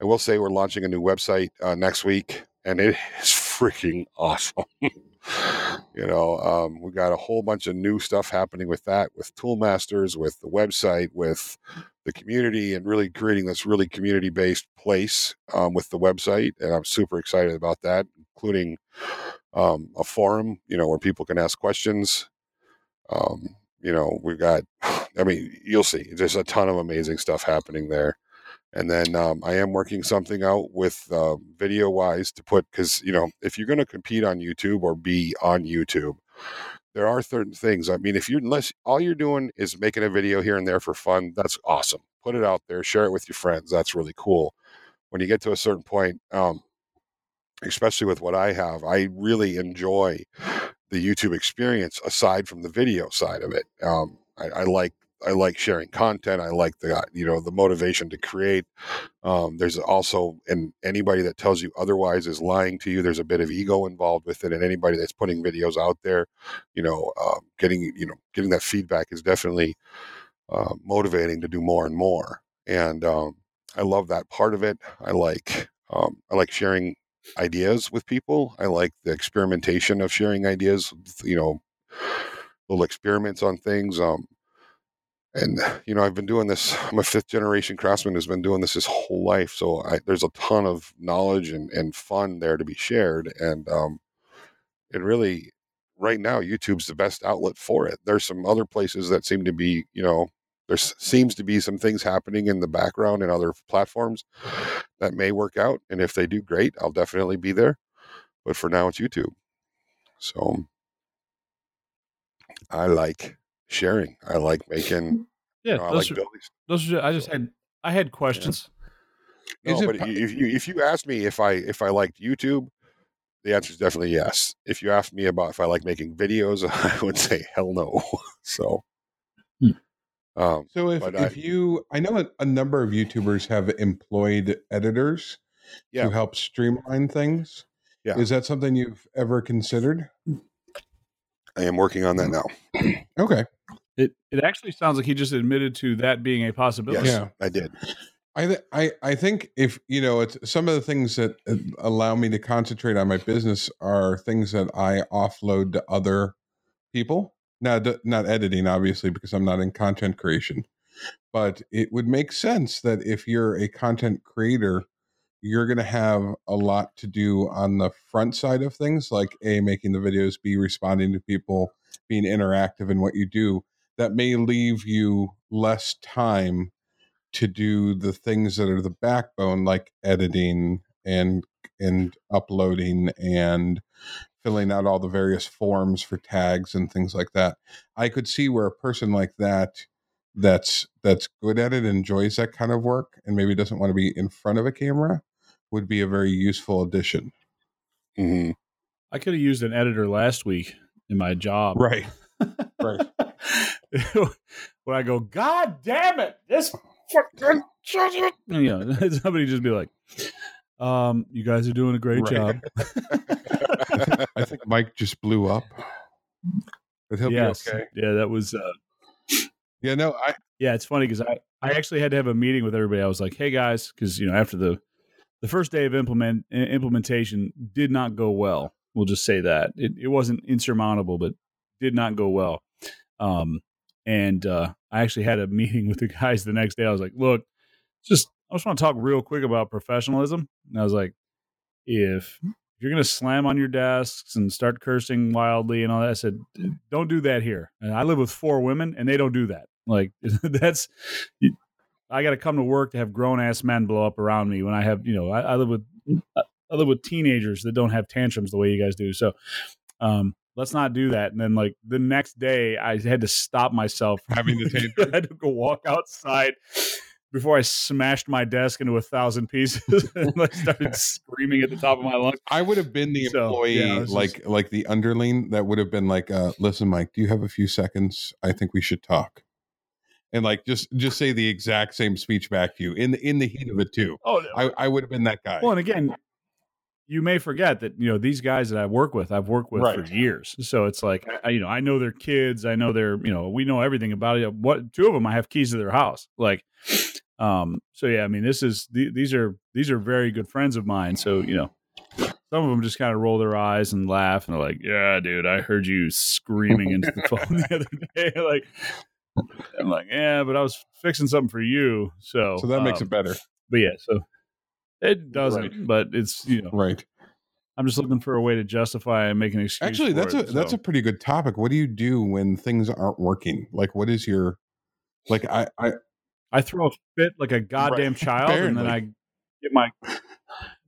Speaker 3: i will say we're launching a new website uh, next week and it is freaking awesome you know um, we got a whole bunch of new stuff happening with that with toolmasters with the website with the community and really creating this really community based place um, with the website and i'm super excited about that including um, a forum you know where people can ask questions. Um, you know we've got i mean you'll see there's a ton of amazing stuff happening there And then um, I am working something out with uh, video wise to put because you know if you're going to compete on YouTube or be on YouTube, there are certain things. I mean, if you unless all you're doing is making a video here and there for fun, that's awesome. Put it out there, share it with your friends. That's really cool. When you get to a certain point, um, especially with what I have, I really enjoy the YouTube experience aside from the video side of it. Um, I, I, like I like sharing content. I like the you know the motivation to create. Um, there's also and anybody that tells you otherwise is lying to you. There's a bit of ego involved with it, and anybody that's putting videos out there, you know, uh, getting you know getting that feedback is definitely uh, motivating to do more and more. And um, I love that part of it. I like um, I like sharing ideas with people. I like the experimentation of sharing ideas. You know, little experiments on things. Um, and you know, I've been doing this. I'm a fifth generation craftsman who's been doing this his whole life. So I, there's a ton of knowledge and, and fun there to be shared. And um, it really, right now, YouTube's the best outlet for it. There's some other places that seem to be, you know, there seems to be some things happening in the background in other platforms that may work out. And if they do, great. I'll definitely be there. But for now, it's YouTube. So I like sharing. I like making.
Speaker 2: Yeah,
Speaker 3: you know, I
Speaker 2: those
Speaker 3: like
Speaker 2: are,
Speaker 3: building.
Speaker 2: those are, I just had I had questions.
Speaker 3: No, but
Speaker 1: po-
Speaker 3: if you if you asked me if I if I liked YouTube, the answer is definitely yes. If you asked me about if I like making videos, I would say hell no. so,
Speaker 2: Hmm.
Speaker 3: um,
Speaker 1: So if, if
Speaker 3: I-
Speaker 1: you, I know a, a number of YouTubers have employed editors
Speaker 3: Yeah.
Speaker 1: to help streamline things.
Speaker 3: Yeah.
Speaker 1: Is that something you've ever considered?
Speaker 3: I am working on that now.
Speaker 1: Okay.
Speaker 2: It it actually sounds like he just admitted to that being a possibility.
Speaker 3: Yes,
Speaker 1: Yeah.
Speaker 3: I did.
Speaker 1: I, th- I I think if you know it's some of the things that uh, allow me to concentrate on my business are things that I offload to other people. Now, d- not editing, obviously, because I'm not in content creation. But it would make sense that if you're a content creator, you're going to have a lot to do on the front side of things, like a making the videos, b responding to people, being interactive in what you do. That may leave you less time to do the things that are the backbone like editing and and uploading and filling out all the various forms for tags and things like that i could see where a person like that that's that's good at it enjoys that kind of work and maybe doesn't want to be in front of a camera would be a very useful addition
Speaker 3: hmm
Speaker 2: I could have used an editor last week in my job.
Speaker 1: right right
Speaker 2: when I go, God damn it, this fucking shut it. You know, somebody just be like, um, you guys are doing a great
Speaker 1: Right.
Speaker 2: job.
Speaker 1: i think mike just blew up but he'll
Speaker 2: yes.
Speaker 1: be okay
Speaker 2: Yeah, that was uh
Speaker 1: yeah no i
Speaker 2: yeah, it's funny because I, I actually had to have a meeting with everybody. I was like, hey guys, because you know, after the the first day of implement implementation did not go well. We'll just say that. It it wasn't insurmountable, but did not go well. Um and uh I actually had a meeting with the guys the next day. I was like, look, just I just want to talk real quick about professionalism. And I was like, if you're going to slam on your desks and start cursing wildly and all that, I said, don't do that here. And I live with four women and they don't do that. Like that's, I got to come to work to have grown ass men blow up around me when I have, you know, I, I live with, I live with teenagers that don't have tantrums the way you guys do. So, um, let's not do that. And then like the next day I had to stop myself
Speaker 1: Having the tantrum?
Speaker 2: I had to go walk outside before I smashed my desk into a thousand pieces and like started screaming at the top of my lungs.
Speaker 1: I would have been the
Speaker 2: So,
Speaker 1: employee,
Speaker 2: yeah, I was
Speaker 1: like like the underling that would have been like, uh, "Listen, Mike, do you have a few seconds? I think we should talk." And like just just say the exact same speech back to you in the in the heat of it too.
Speaker 2: Oh, no.
Speaker 1: I, I would have been that guy.
Speaker 2: well, and again, you may forget that you know these guys that I work with, I've worked with
Speaker 1: Right.
Speaker 2: for years. So it's like I, you know, I know their kids, I know their, you know, we know everything about it. What two of them, I have keys to their house. Like, um, so yeah, I mean, this is th- these are these are very good friends of mine. So you know, some of them just kind of roll their eyes and laugh and they're like, "Yeah, dude, I heard you screaming into the phone the other day." like, I'm like, "Yeah, but I was fixing something for you." So
Speaker 1: so that makes
Speaker 2: um,
Speaker 1: it better,
Speaker 2: but yeah, so it doesn't,
Speaker 1: Right.
Speaker 2: but it's you know,
Speaker 1: right?
Speaker 2: I'm just looking for a way to justify and make an excuse.
Speaker 1: Actually, that's
Speaker 2: it,
Speaker 1: a that's a pretty good topic. What do you do when things aren't working? Like, what is your like? I I
Speaker 2: I throw a fit like a goddamn child, and then I get my.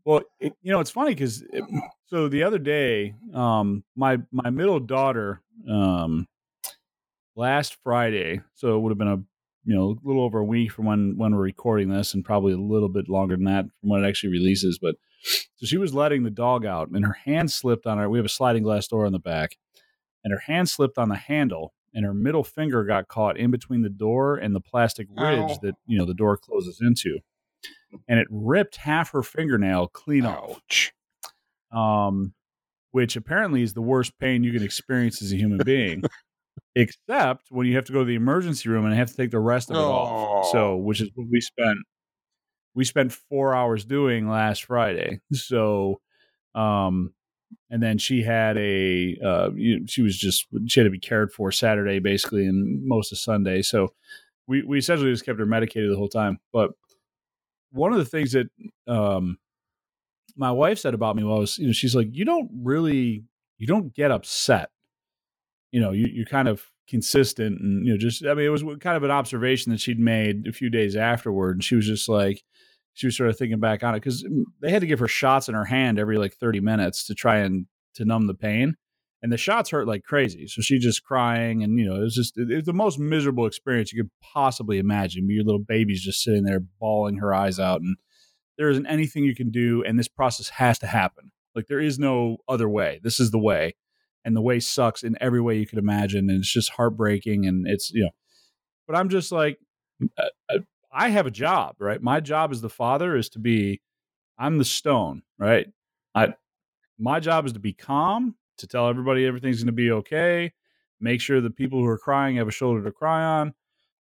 Speaker 2: Well, it, you know, it's funny because so the other day, um, my my middle daughter, um, last Friday, so it would have been a you know a little over a week from when when we're recording this, and probably a little bit longer than that from when it actually releases. But so she was letting the dog out, and her hand slipped on her. We have a sliding glass door on the back, and her hand slipped on the handle, and her middle finger got caught in between the door and the plastic ridge Ow. that you know the door closes into and it ripped half her fingernail clean Ouch. off. Um, which apparently is the worst pain you can experience as a human being. except when you have to go to the emergency room and have to take the rest of it oh. off. So, which is what we spent we spent 4 hours doing last Friday. So, um and then she had a uh she was just she had to be cared for Saturday basically and most of Sunday. So, we we essentially just kept her medicated the whole time. But one of the things that um, my wife said about me was, you know, she's like, you don't really, you don't get upset. You know, you, you're kind of consistent and, you know, just, I mean, it was kind of an observation that she'd made a few days afterward. And she was just like, she was sort of thinking back on it because mm, they had to give her shots in her hand every like 30 minutes to try and to numb the pain and the shots hurt like crazy. So she's just crying, and you know, it was just it, was the most miserable experience you could possibly imagine. Your little baby's just sitting there bawling her eyes out, and there isn't anything you can do, and this process has to happen. Like there is no other way. This is the way, and the way sucks in every way you could imagine, and it's just heartbreaking, and it's you know. But I'm just like, uh, uh, I have a job, right? My job as the father is to be, I'm the stone, right? I, my job is to be calm to tell everybody everything's going to be okay, make sure the people who are crying have a shoulder to cry on,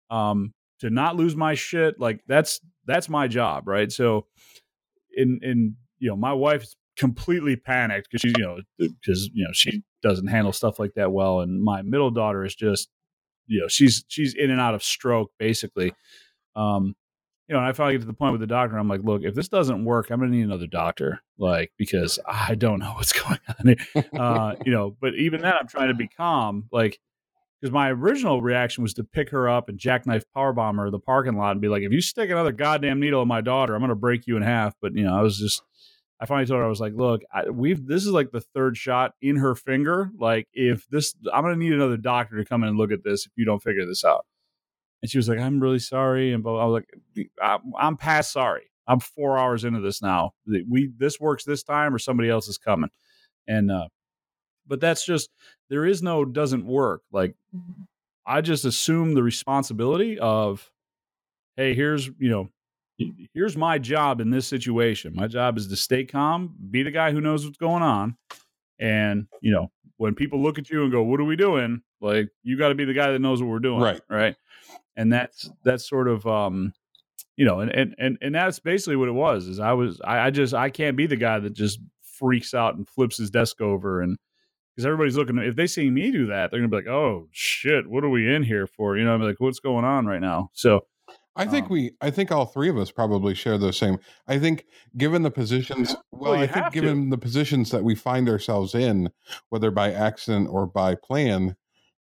Speaker 2: um, to not lose my shit. Like that's that's my job, right? So, in in you know, my wife's completely panicked because she's you know because you know she doesn't handle stuff like that well, and my middle daughter is just you know she's she's in and out of stroke basically. Um, you know, and I finally get to the point with the doctor. I'm like, look, if this doesn't work, I'm to need another doctor, like because I don't know what's going on. Uh, you know, but even then, I'm trying to be calm, like because my original reaction was to pick her up and jackknife powerbomb her the parking lot and be like, if you stick another goddamn needle in my daughter, I'm to break you in half. But you know, I was just. I finally told her I was like, "Look, I, we've this is like the third shot in her finger. Like, if this, I'm gonna need another doctor to come in and look at this if you don't figure this out." And she was like, I'm really sorry. And I was like, I'm past sorry. I'm four hours into this now. We this works this time, or somebody else is coming. And uh, but that's just there is no doesn't work. Like I just assume the responsibility of, hey, here's you know, here's my job in this situation. My job is to stay calm, be the guy who knows what's going on, and you know, when people look at you and go, "What are we doing?" Like you got to be the guy that knows what we're doing,
Speaker 1: right?
Speaker 2: Right and that's that's sort of um you know and and and, and that's basically what it was is i was I, I just i can't be the guy that just freaks out and flips his desk over and because everybody's looking if they see me do that they're gonna be like oh shit what are we in here for you know i'm like what's going on right now so
Speaker 1: I think um, we, I think all three of us probably share the same. I think, given the positions, well, well I think given to. the positions that we find ourselves in, whether by accident or by plan,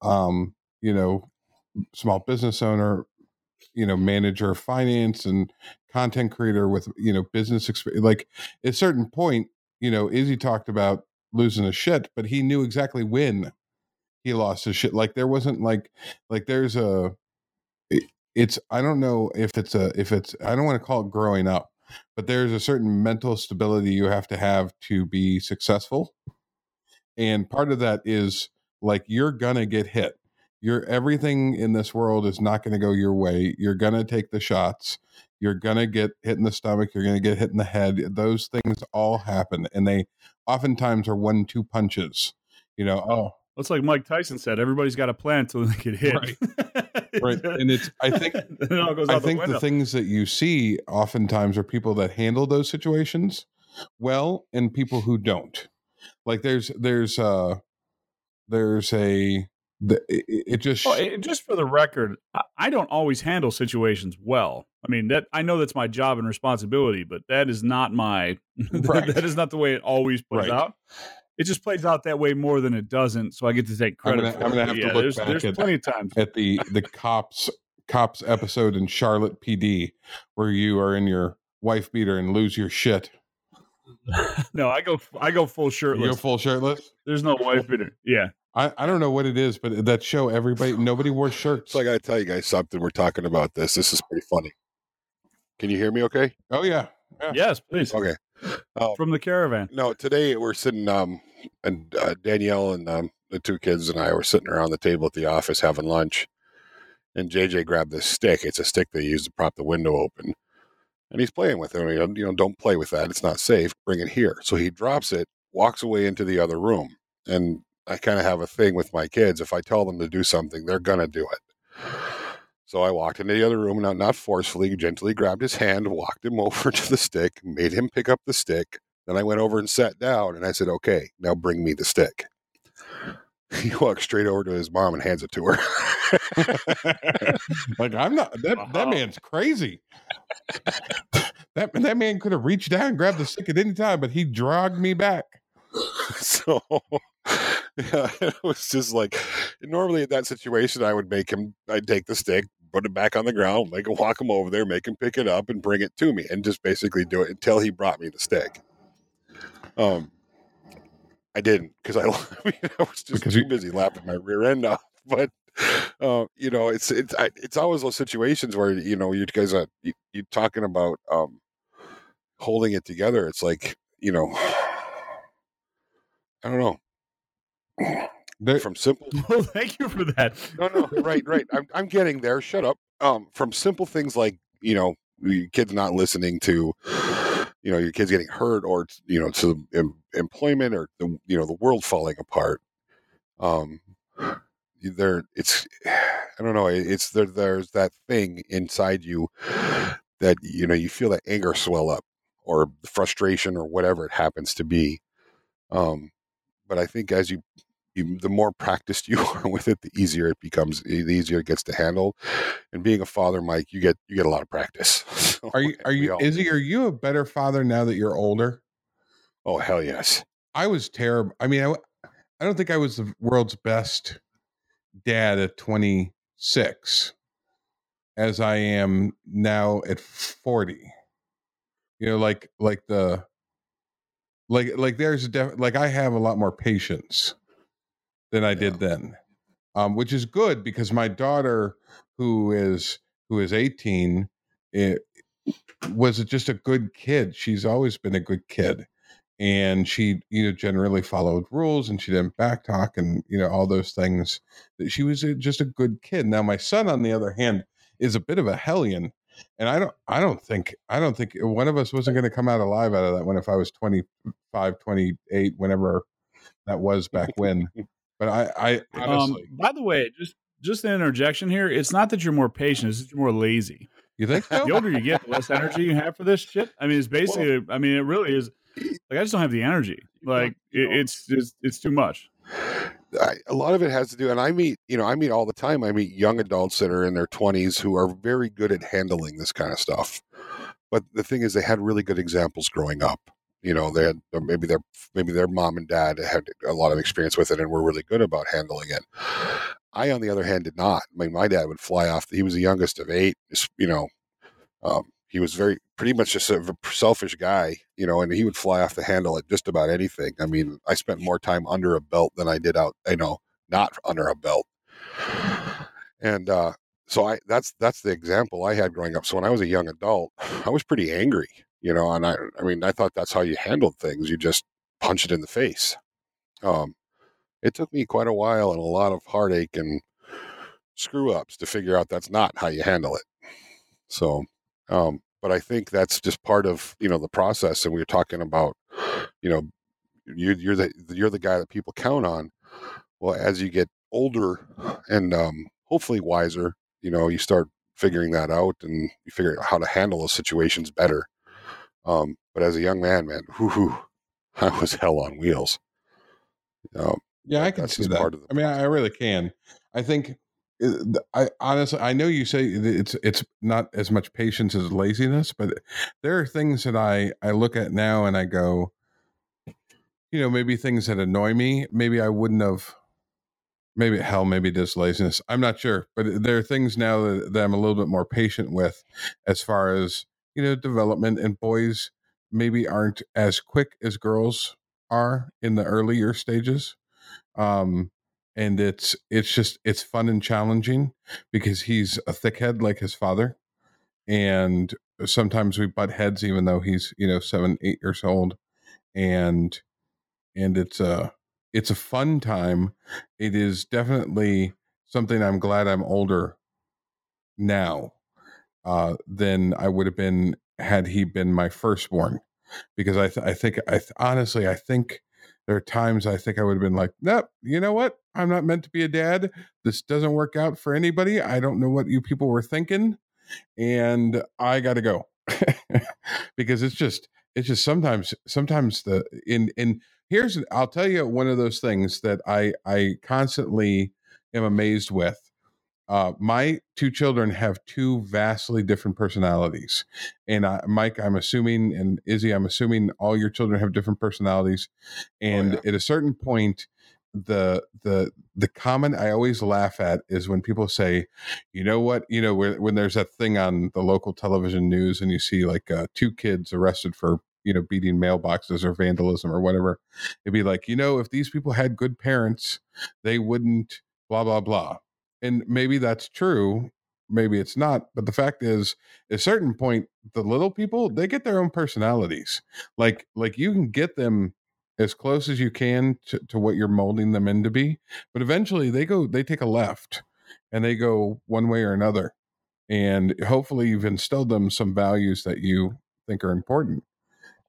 Speaker 1: um, you know, small business owner, you know, manager of finance and content creator with, you know, business experience. Like at a certain point, you know, Izzy talked about losing a shit, but he knew exactly when he lost his shit. Like there wasn't like, like there's a, it's, I don't know if it's a, if it's, I don't want to call it growing up, but there's a certain mental stability you have to have to be successful. And part of that is like you're gonna get hit you're everything in this world is not to go your way. You're to take the shots. You're to get hit in the stomach. You're to get hit in the head. Those things all happen, and they oftentimes are one-two punches. You know, oh,
Speaker 2: it's like Mike Tyson said: everybody's got a plan until they get hit.
Speaker 1: Right. right. And it's I think it I think the, the things that you see oftentimes are people that handle those situations well, and people who don't. Like there's there's uh there's a the, it, it, just
Speaker 2: well, it, just for the record i don't always handle situations well i mean that i know that's my job and responsibility but that is not my right. that is not the way it always plays right. out it just plays out that way more than it doesn't so i get to take credit
Speaker 1: i'm gonna, I'm gonna have to yeah, look
Speaker 2: there's,
Speaker 1: back
Speaker 2: there's
Speaker 1: at,
Speaker 2: plenty of times
Speaker 1: at the the cops cops episode in Charlotte PD where you are in your wife beater and lose your shit.
Speaker 2: no, I go I go full shirtless.
Speaker 1: You go full shirtless.
Speaker 2: There's no wife beater. Yeah.
Speaker 1: I, I don't know what it is, but that show everybody nobody wore shirts.
Speaker 3: So I got to tell you guys something. We're talking about this. This is pretty funny. Can you hear me? Okay.
Speaker 1: Oh yeah.
Speaker 2: yeah. Yes, please.
Speaker 3: Okay.
Speaker 2: Uh, From the caravan.
Speaker 3: No, today we're sitting. Um, and uh, Danielle and um, the two kids and I were sitting around the table at the office having lunch, and JJ grabbed this stick. It's a stick they use to prop the window open, and he's playing with it. I mean, You know, don't play with that; it's not safe. Bring it here. So he drops it, walks away into the other room, and I kind of have a thing with my kids. If I tell them to do something, they're gonna do it. So I walked into the other room, not not forcefully, gently grabbed his hand, walked him over to the stick, made him pick up the stick. Then I went over and sat down, and I said, "Okay, now bring me the stick." He walks straight over to his mom and hands it to her.
Speaker 1: like I'm not that wow. that man's crazy. that that man could have reached down and grabbed the stick at any time, but he dragged me back.
Speaker 3: So yeah, it was just like normally in that situation, I would make him. I'd take the stick, put it back on the ground, make him walk him over there, make him pick it up, and bring it to me, and just basically do it until he brought me the stick. Um, I didn't because I, I, mean, I was just because too busy laughing my rear end off. But uh, you know, it's it's I, it's always those situations where you know you guys are you, you talking about um, holding it together. It's like you know, I don't know.
Speaker 1: There,
Speaker 3: from simple.
Speaker 2: Well, thank you for that.
Speaker 3: no, no, right, right. I'm, I'm getting there. Shut up. Um, from simple things like you know, your kids not listening to, you know, your kids getting hurt, or you know, to em- employment, or the you know, the world falling apart. Um, there, it's, I don't know. It's there. There's that thing inside you that you know you feel that anger swell up, or frustration, or whatever it happens to be. Um, but I think as you, you, the more practiced you are with it, the easier it becomes. Eh, the easier it gets to handle. And being a father, Mike, you get you get a lot of practice.
Speaker 1: So are you are you Izzy? Are you a better father now that you're older?
Speaker 3: Oh hell yes!
Speaker 1: I was terrible. I mean, I I don't think I was the world's best dad at 26 as I am now at 40. You know, like like the like like there's a def- like I have a lot more patience than I did then, um, which is good because my daughter, who is who is 18, it, was just a good kid. She's always been a good kid, and she you know generally followed rules and she didn't backtalk and you know all those things. She was a, just a good kid. Now my son, on the other hand, is a bit of a hellion and I don't I don't think I don't think one of us wasn't going to come out alive out of that one if I was 25 28 whenever that was back when but I I um, honestly
Speaker 2: um, by the way just just an interjection here it's not that you're more patient it's that you're more lazy
Speaker 1: you think so?
Speaker 2: the older you get the less energy you have for this shit I mean it's basically well, I mean it really is like I just don't have the energy like it, it's just it's too much
Speaker 3: I, a lot of it has to do, and I meet, you know, I meet all the time. I meet young adults that are in their 20s who are very good at handling this kind of stuff. But the thing is, they had really good examples growing up. You know, they had maybe their maybe their mom and dad had a lot of experience with it and were really good about handling it. I, on the other hand, did not. I mean, my dad would fly off. He was the youngest of eight. You know, um, he was very pretty much just a selfish guy, you know, and he would fly off the handle at just about anything. I mean, I spent more time under a belt than I did out, you know, not under a belt. And uh, so I that's that's the example I had growing up. So when I was a young adult, I was pretty angry, you know, and I I mean, I thought that's how you handled things. You just punch it in the face. Um, it took me quite a while and a lot of heartache and screw ups to figure out that's not how you handle it. So um, but I think that's just part of you know the process. And we are talking about, you know, you, you're the you're the guy that people count on. Well, as you get older and um, hopefully wiser, you know, you start figuring that out and you figure out how to handle those situations better. Um, but as a young man, man, whoo, I was hell on wheels.
Speaker 1: Um, yeah, I can see that. I mean, I really can. I think I honestly, I know you say it's it's not as much patience as laziness, but there are things that I I look at now and I go, you know, maybe things that annoy me. Maybe I wouldn't have maybe hell, maybe just laziness. I'm not sure, but there are things now that, that I'm a little bit more patient with, as far as you know, development. And boys maybe aren't as quick as girls are in the earlier stages. Um, and it's it's just it's fun and challenging because he's a thickhead like his father, and sometimes we butt heads even though he's you know seven eight years old, and and it's a it's a fun time. It is definitely something I'm glad I'm older now uh, than I would have been had he been my firstborn, because I th- I think I th- honestly I think there are times I think I would have been like, nope, you know what? I'm not meant to be a dad. This doesn't work out for anybody. I don't know what you people were thinking, and I got to go because it's just it's just sometimes sometimes the in in here's I'll tell you one of those things that I I constantly am amazed with. Uh, my two children have two vastly different personalities, and uh, Mike, I'm assuming, and Izzy, I'm assuming all your children have different personalities, and oh, yeah. at a certain point, the the the comment I always laugh at is when people say, you know what, you know, when, when there's that thing on the local television news and you see like uh, two kids arrested for you know beating mailboxes or vandalism or whatever it'd be like you know if these people had good parents they wouldn't blah blah blah and maybe that's true maybe it's not but the fact is at a certain point the little people they get their own personalities like like you can get them as close as you can to, to what you're molding them into be but eventually they go they take a left and they go one way or another and hopefully you've instilled them some values that you think are important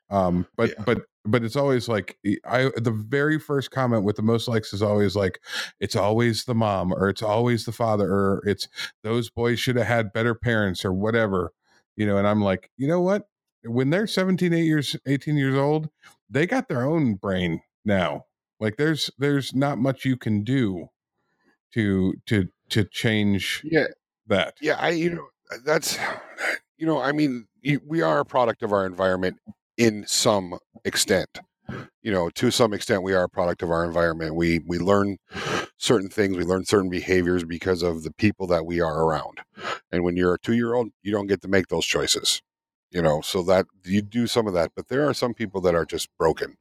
Speaker 1: um, but yeah. but but it's always like I the very first comment with the most likes is always like it's always the mom or it's always the father or it's those boys should have had better parents or whatever, you know. And I'm like, you know what? When they're 17, 8 years, 18 years old, they got their own brain now. Like there's there's not much you can do to to to change
Speaker 3: yeah
Speaker 1: that.
Speaker 3: Yeah, I you know that's you know I mean we are a product of our environment in some extent. You know to some extent we are a product of our environment. We we learn certain things we learn certain behaviors because of the people that we are around. And when you're a two year old you don't get to make those choices you know? So that you do some of that but there are some people that are just broken.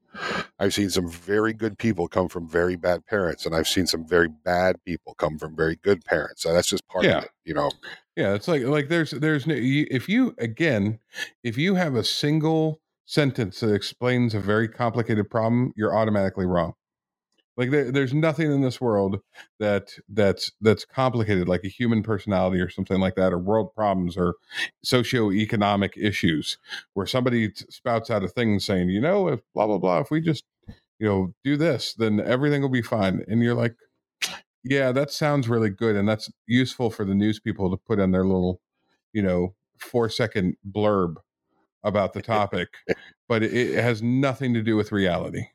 Speaker 3: I've seen some very good people come from very bad parents and i've seen some very bad people come from very good parents. So that's just part yeah. of it you know?
Speaker 1: Yeah it's like like there's there's if you again if you have a single sentence that explains a very complicated problem, you're automatically wrong. Like there, there's nothing in this world that that's that's complicated, like a human personality or something like that, or world problems or socioeconomic issues, where somebody spouts out a thing saying, you know, if blah blah blah, if we just you know do this, then everything will be fine. And you're like, yeah, that sounds really good, and that's useful for the news people to put in their little, you know, four second blurb about the topic, but it, has nothing to do with reality.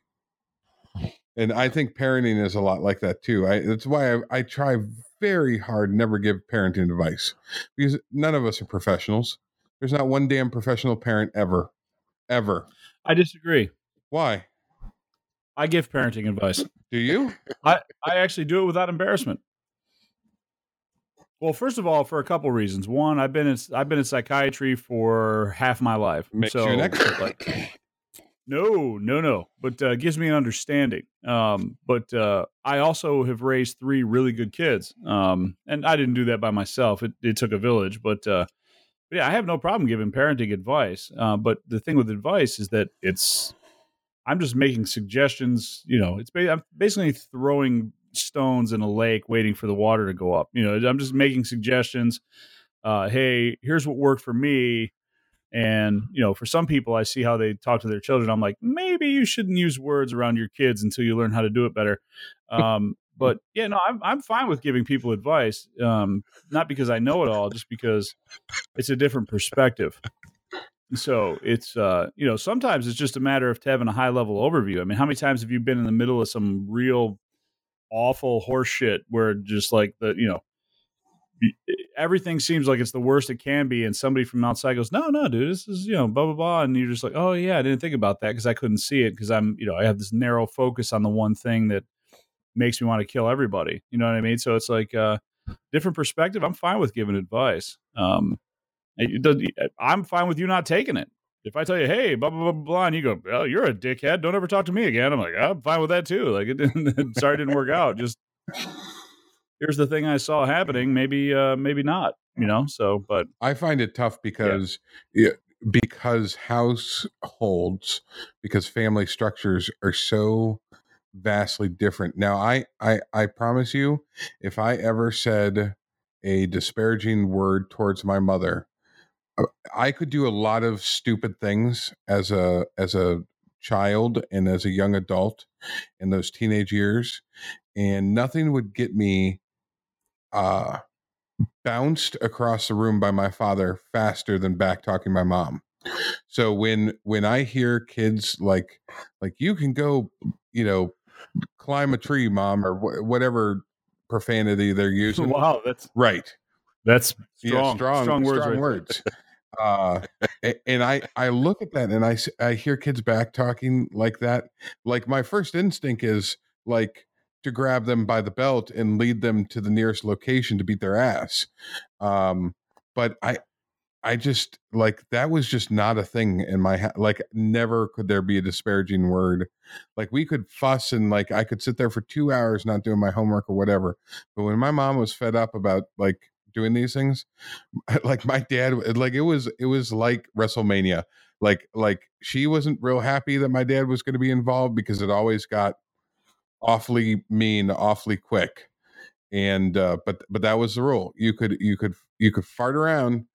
Speaker 1: And I think parenting is a lot like that too. I, that's why I, I try very hard never give parenting advice because none of us are professionals. There's not one damn professional parent ever, ever.
Speaker 2: I disagree.
Speaker 1: Why?
Speaker 2: I give parenting advice.
Speaker 1: Do you?
Speaker 2: I, I actually do it without embarrassment. Well, first of all, for a couple reasons. One, I've been in I've been in psychiatry for half my life.
Speaker 1: Makes so, you an expert.
Speaker 2: no, no, no. But uh, gives me an understanding. Um, but uh, I also have raised three really good kids, um, and I didn't do that by myself. It, it took a village. But, uh, but yeah, I have no problem giving parenting advice. Uh, but the thing with advice is that it's I'm just making suggestions. You know, it's ba- I'm basically throwing stones in a lake waiting for the water to go up. You know, I'm just making suggestions. Uh, hey, here's what worked for me. And, you know, for some people, I see how they talk to their children. I'm like, maybe you shouldn't use words around your kids until you learn how to do it better. Um, but yeah, no, I'm, I'm fine with giving people advice. Um, not because I know it all, just because it's a different perspective. So it's uh, you know sometimes it's just a matter of having a high level overview. I mean, how many times have you been in the middle of some real awful horseshit where just like the you know everything seems like it's the worst it can be and somebody from outside goes no no dude this is you know blah blah blah and you're just like oh yeah i didn't think about that because i couldn't see it because i'm you know i have this narrow focus on the one thing that makes me want to kill everybody. You know what I mean? So it's like uh, different perspective. I'm fine with giving advice. Um, I'm fine with you not taking it. If I tell you, hey, blah blah blah blah, and you go, well, you're a dickhead. Don't ever talk to me again. I'm like, I'm fine with that too. Like, it didn't, sorry, it didn't work out. Just here's the thing I saw happening. Maybe, uh, maybe not. You know. So, but
Speaker 1: I find it tough because yeah. because households, because family structures are so vastly different. Now, I I I promise you, if I ever said a disparaging word towards my mother I could do a lot of stupid things as a as a child and as a young adult in those teenage years and nothing would get me uh bounced across the room by my father faster than back talking my mom. So when when i hear kids like like you can go you know climb a tree mom or wh- whatever profanity they're using
Speaker 2: wow that's
Speaker 1: right
Speaker 2: that's strong,
Speaker 1: yeah, strong, strong words. Strong words. uh, and I I look at that and I I hear kids back talking like that. Like my first instinct is like to grab them by the belt and lead them to the nearest location to beat their ass. Um, but I I just like that was just not a thing in my ha- like never could there be a disparaging word. Like we could fuss and like I could sit there for 2 hours not doing my homework or whatever. But when my mom was fed up about like doing these things. Like my dad like it was it was like wrestlemania. Like like she wasn't real happy that my dad was going to be involved because it always got awfully mean awfully quick. And uh but but that was the rule. You could you could you could fart around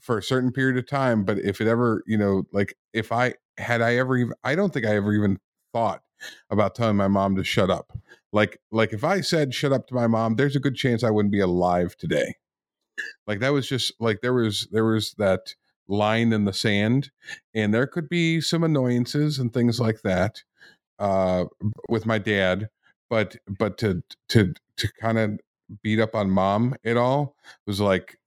Speaker 1: for a certain period of time but if it ever you know like if i had i ever even i don't think i ever even thought about telling my mom to shut up. Like like if i said shut up to my mom there's a good chance i wouldn't be alive today like that was just like there was there was that line in the sand, and there could be some annoyances and things like that uh, with my dad. But but to to to kind of beat up on mom at all was like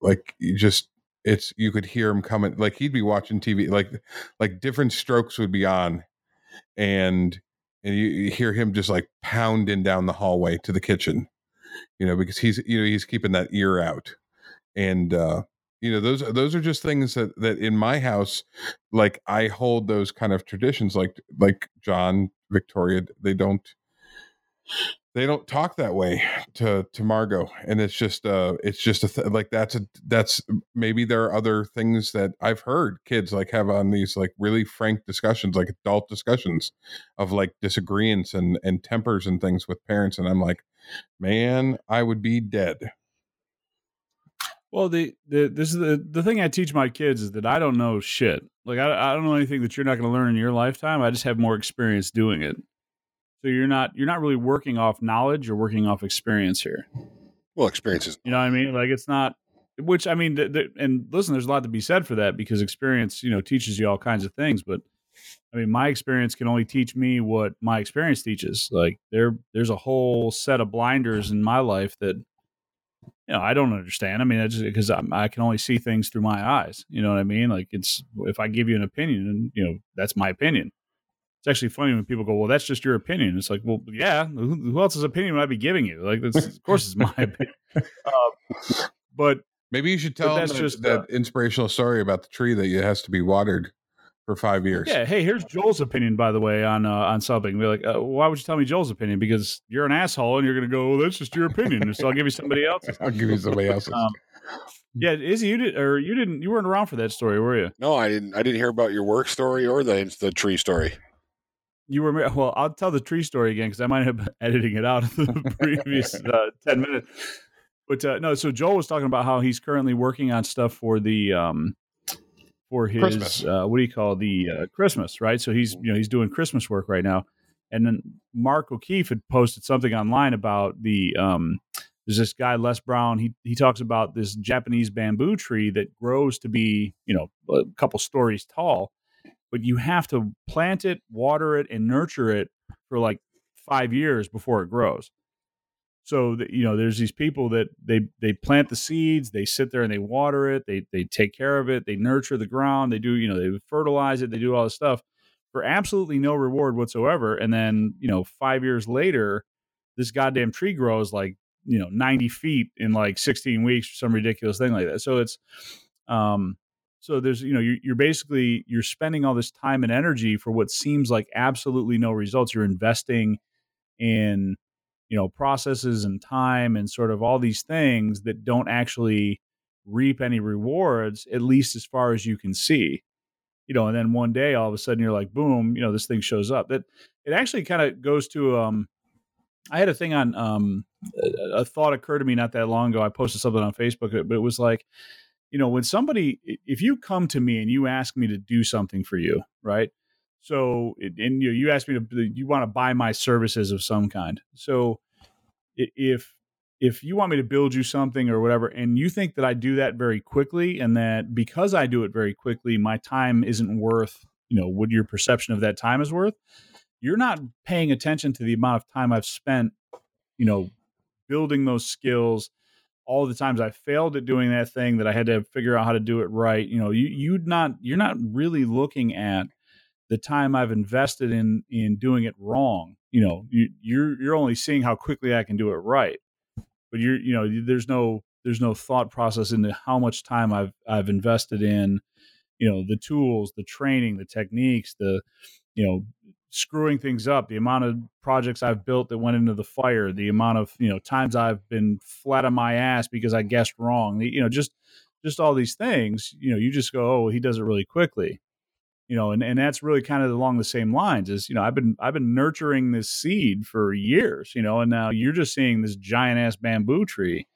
Speaker 1: like you just it's you could hear him coming like he'd be watching TV like like Diff'rent Strokes would be on and and you, you, hear him just like pounding down the hallway to the kitchen you know because he's you know he's keeping that ear out. And uh you know those those are just things that that in my house like i hold those kind of traditions like like john victoria they don't they don't talk that way to to margot and it's just uh it's just a th- like that's a that's maybe there are other things that i've heard kids like have on these like really frank discussions like adult discussions of like disagreements and and tempers and things with parents and i'm like man i would be dead
Speaker 2: well, the, the this is the the thing I teach my kids is that I don't know shit. Like I I don't know anything that you're not going to learn in your lifetime. I just have more experience doing it. So you're not you're not really working off knowledge. You're working off experience here.
Speaker 3: Well, experiences.
Speaker 2: You know what I mean? Like it's not. Which I mean, the, the, and listen, there's a lot to be said for that because experience, you know, teaches you all kinds of things. But I mean, my experience can only teach me what my experience teaches. Like there, there's a whole set of blinders in my life that you know, I don't understand. I mean, I just because I can only see things through my eyes. You know what I mean? Like it's if I give you an opinion, and you know, that's my opinion. It's actually funny when people go, "Well, that's just your opinion." It's like, well, yeah. Who, who else's opinion would I be giving you? Like, this, of course, it's my opinion. Uh, but
Speaker 1: maybe you should tell that's that, just that uh, inspirational story about the tree that it has to be watered for five years.
Speaker 2: Yeah. Hey, here's Joel's opinion, by the way, on uh, on something. Be like, uh, why would you tell me Joel's opinion? Because you're an asshole, and you're going to go, well, that's just your opinion. so I'll give you somebody else's.
Speaker 1: I'll give you somebody else's. Um,
Speaker 2: yeah, Izzy, you did, or you didn't, you weren't around for that story, were you?
Speaker 3: No, I didn't. I didn't hear about your work story or the the tree story.
Speaker 2: You were well. I'll tell the tree story again because I might have been editing it out of the previous uh, ten minutes. But uh, no, so Joel was talking about how he's currently working on stuff for the um, for his uh, what do you call the uh, Christmas, right? So he's you know he's doing Christmas work right now, and then Mark O'Keefe had posted something online about the um, there's this guy Les Brown. He he talks about this Japanese bamboo tree that grows to be you know a couple stories tall, but you have to plant it, water it, and nurture it for like five years before it grows. So that you know there's these people that they they plant the seeds they sit there and they water it they they take care of it they nurture the ground they do you know they fertilize it they do all this stuff for absolutely no reward whatsoever and then you know 5 years later this goddamn tree grows like you know 90 feet in like 16 weeks or some ridiculous thing like that. So it's um so there's you know you're, you're basically you're spending all this time and energy for what seems like absolutely no results. You're investing in you know processes and time and sort of all these things that don't actually reap any rewards at least as far as you can see you know and then one day all of a sudden you're like boom you know this thing shows up. That it actually kind of goes to um i had a thing on um a, a thought occurred to me not that long ago. I posted something on facebook but it was like you know when somebody if you come to me and you ask me to do something for you right so, and you you asked me to you want to buy my services of some kind. So, if if you want me to build you something or whatever, and you think that I do that very quickly, and that because I do it very quickly, my time isn't worth you know what your perception of that time is worth, you're not paying attention to the amount of time I've spent, you know, building those skills. All the times I failed at doing that thing that I had to figure out how to do it right. You know, you you'd not you're not really looking at the time I've invested in in doing it wrong. You know, you, you're you're only seeing how quickly I can do it right, but you're you know there's no there's no thought process into how much time I've I've invested in, you know, the tools, the training, the techniques, the you know screwing things up, the amount of projects I've built that went into the fire, the amount of you know times I've been flat on my ass because I guessed wrong, you know, just just all these things. You know, you just go, oh, he does it really quickly you know and, and that's really kind of along the same lines is you know i've been i've been nurturing this seed for years you know and now you're just seeing this giant ass bamboo tree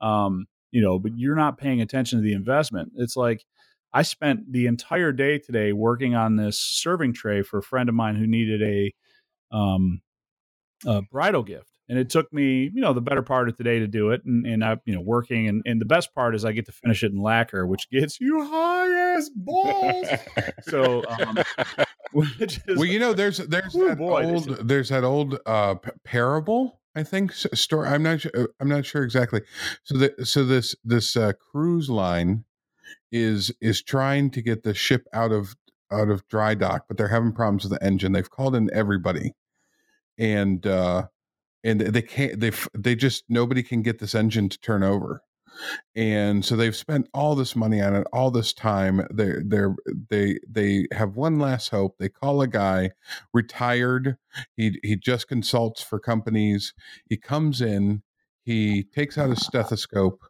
Speaker 2: um you know but you're not paying attention to the investment it's like i spent the entire day today working on this serving tray for a friend of mine who needed a um a bridal gift and it took me you know the better part of the day to do it and, and i you know working and, and the best part is i get to finish it in lacquer which gets you high as balls so um,
Speaker 1: is, well you know there's there's that boy, old there's that old uh parable I think story. I'm not. Sure, I'm not sure exactly. So the so this this uh, cruise line is is trying to get the ship out of out of dry dock, but they're having problems with the engine. They've called in everybody, and uh, and they can't they they just nobody can get this engine to turn over. And so they've spent all this money on it all this time. They they're they they have one last hope. They call a guy retired. He he just consults for companies. He comes in. He takes out a stethoscope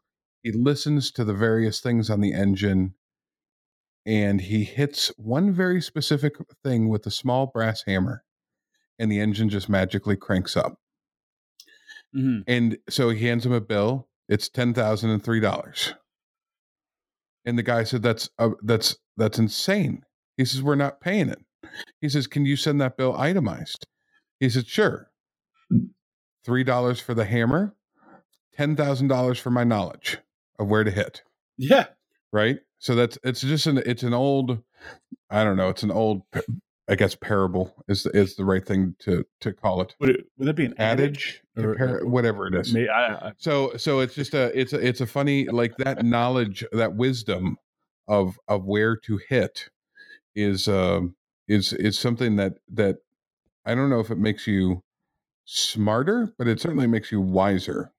Speaker 1: he listens to the various things on the engine and he hits one very specific thing with a small brass hammer and the engine just magically cranks up Mm-hmm. And so he hands him a bill. It's ten thousand and three dollars. And the guy said, "That's uh, that's that's insane." He says, "We're not paying it." He says, "Can you send that bill itemized?" He said, "Sure." Three dollars for the hammer, ten thousand dollars for my knowledge of where to hit.
Speaker 2: Yeah.
Speaker 1: Right. So that's it's just an it's an old I don't know it's an old I guess parable is is the right thing to to call it.
Speaker 2: Would it would that be an adage,
Speaker 1: adage or, par- whatever it is?
Speaker 2: I, I,
Speaker 1: so so it's just a it's a it's a funny like that knowledge that wisdom of of where to hit is uh, is is something that that I don't know if it makes you smarter, but it certainly makes you wiser.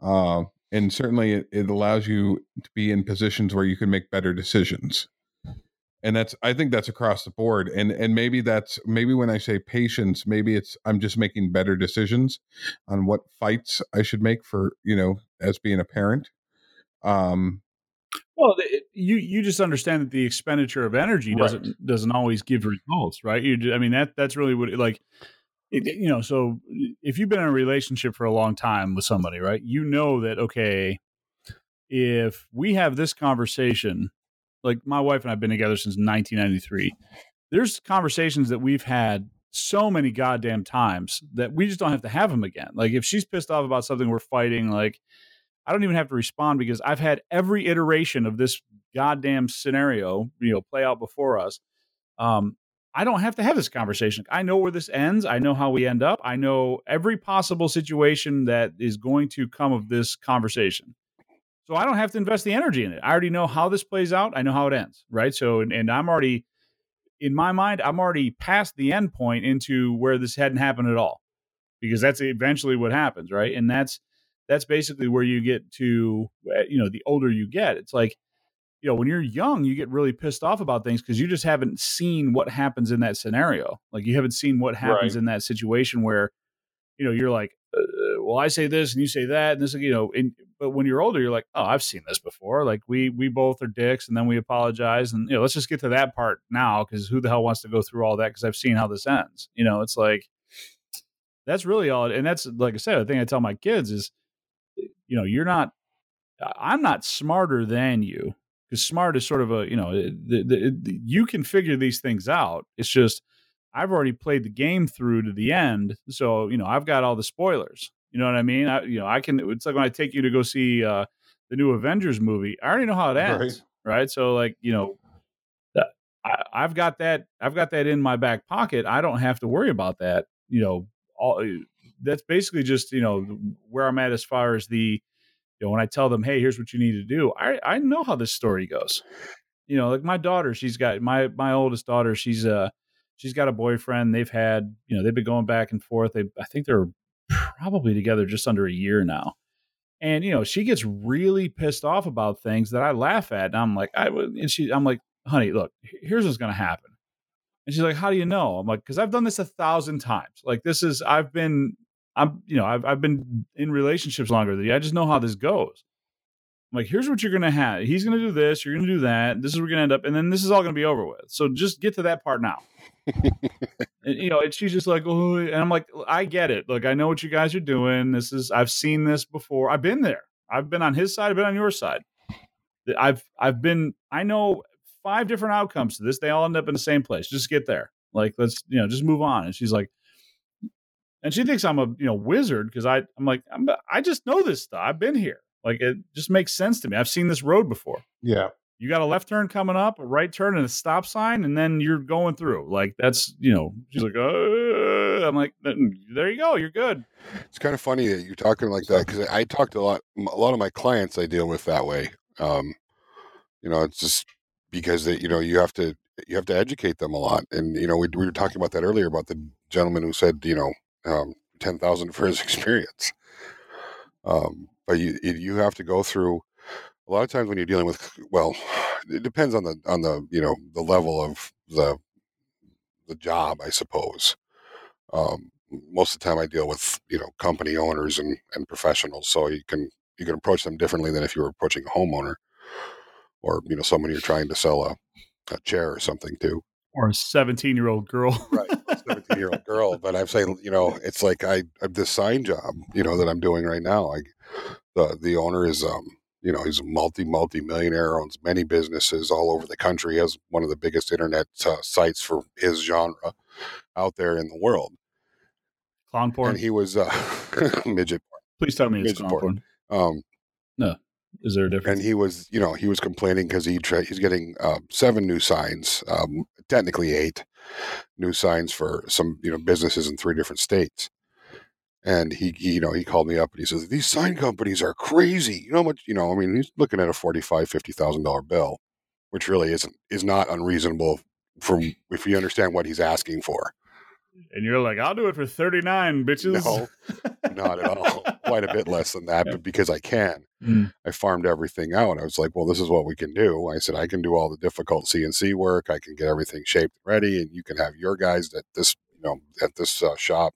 Speaker 1: Uh, and certainly it, it allows you to be in positions where you can make better decisions. And that's i think that's across the board and and maybe that's maybe when i say patience maybe it's i'm just making better decisions on what fights i should make for you know as being a parent. Um
Speaker 2: well you you just understand that the expenditure of energy doesn't right. doesn't always give results right? You i mean that that's really what like it, you know so if you've been in a relationship for a long time with somebody right you know that okay if we have this conversation like my wife and I've been together since 1993. There's conversations that we've had so many goddamn times that we just don't have to have them again. Like if she's pissed off about something we're fighting, like I don't even have to respond because I've had every iteration of this goddamn scenario, you know, play out before us. Um, I don't have to have this conversation. I know where this ends. I know how we end up. I know every possible situation that is going to come of this conversation. So I don't have to invest the energy in it. I already know how this plays out. I know how it ends, right? So, and, and I'm already, in my mind, I'm already past the end point into where this hadn't happened at all. because that's eventually what happens, right? And that's that's basically where you get to eh, you know the older you get it's like you know when you're young you get really pissed off about things because you just haven't seen what happens in that scenario. Like you haven't seen what happens right. in that situation where you know you're like uh, well i say this and you say that and this you know and, but when you're older you're like oh i've seen this before. Like we we both are dicks and then we apologize and you know let's just get to that part now because who the hell wants to go through all that because i've seen how this ends you know? It's like that's really all and that's like i said i thing i tell my kids is you know you're not i'm not smarter than you because smart is sort of a you know the, the, the, you can figure these things out. It's just i've already played the game through to the end so you know i've got all the spoilers. You know what i mean? I, you know i can it's like when i take you to go see uh the new avengers movie i already know how it ends right, right? so like you know I, i've got that i've got that in my back pocket. I don't have to worry about that you know all that's basically just you know where I'm at as far as the you know when I tell them, hey, here's what you need to do. I I know how this story goes. You know, like my daughter, she's got my my oldest daughter. She's uh she's got a boyfriend. They've had you know they've been going back and forth. They I think they're probably together just under a year now. And you know she gets really pissed off about things that I laugh at, and I'm like, I and she I'm like, honey, look, here's what's gonna happen. And she's like, How do you know? I'm like, Because I've done this a thousand times. Like, this is, I've been I'm, you know, I've, I've been in relationships longer than you. I just know how this goes. I'm like, here's what you're going to have. He's going to do this. You're going to do that. This is where we're going to end up. And then this is all going to be over with. So just get to that part now. and, you know, and she's just like, oh, and I'm like, I get it. Like, I know what you guys are doing. This is, I've seen this before. I've been there. I've been on his side. I've been on your side. I've, I've been, I know five different outcomes to this. They all end up in the same place. Just get there. Like, let's, you know, just move on. And she's like, and she thinks I'm a you know wizard because I I'm like I'm I just know this stuff. I've been here. Like it just makes sense to me. I've seen this road before.
Speaker 1: Yeah.
Speaker 2: You got a left turn coming up, a right turn, and a stop sign, and then you're going through. Like that's you know. She's like, uh, I'm like, there you go. You're good.
Speaker 3: It's kind of funny that you're talking like that because I talked a lot. A lot of my clients I deal with that way. Um, you know, it's just because they, you know, you have to you have to educate them a lot. And you know, we, we were talking about that earlier about the gentleman who said, you know, um, ten thousand for his experience. Um, but you you have to go through a lot of times when you're dealing with well, it depends on the on the you know the level of the the job, I suppose. Um, most of the time, I deal with you know company owners and and professionals, so you can you can approach them differently than if you were approaching a homeowner or you know someone you're trying to sell a, a chair or something to
Speaker 2: or a 17 year old girl.
Speaker 3: right. 17 year old girl. But I'm saying, you know, it's like I, I this sign job, you know, that I'm doing right now. I, the, the owner is, um, you know, he's a multi, multi millionaire, owns many businesses all over the country, he has one of the biggest internet uh, sites for his genre out there in the world.
Speaker 2: Clown porn.
Speaker 3: And he was, uh, midget porn.
Speaker 2: Please tell me it's midget clown porn. porn. Um, no. Is there a difference?
Speaker 3: And he was, you know, he was complaining because he tra- he's getting uh, seven new signs, um, technically eight new signs for some, you know, businesses in three different states. And he, he, you know, he called me up and he says, "These sign companies are crazy. You know how much? You know, I mean, he's looking at a forty-five, fifty thousand dollar bill, which really isn't is not unreasonable from if you understand what he's asking for."
Speaker 2: And you're like, I'll do it for 39, bitches.
Speaker 3: No, not at all. Quite a bit less than that, but because I can, mm. I farmed everything out. I was like, well, this is what we can do. I said, I can do all the difficult CNC work. I can get everything shaped and ready, and you can have your guys at this, you know, at this uh, shop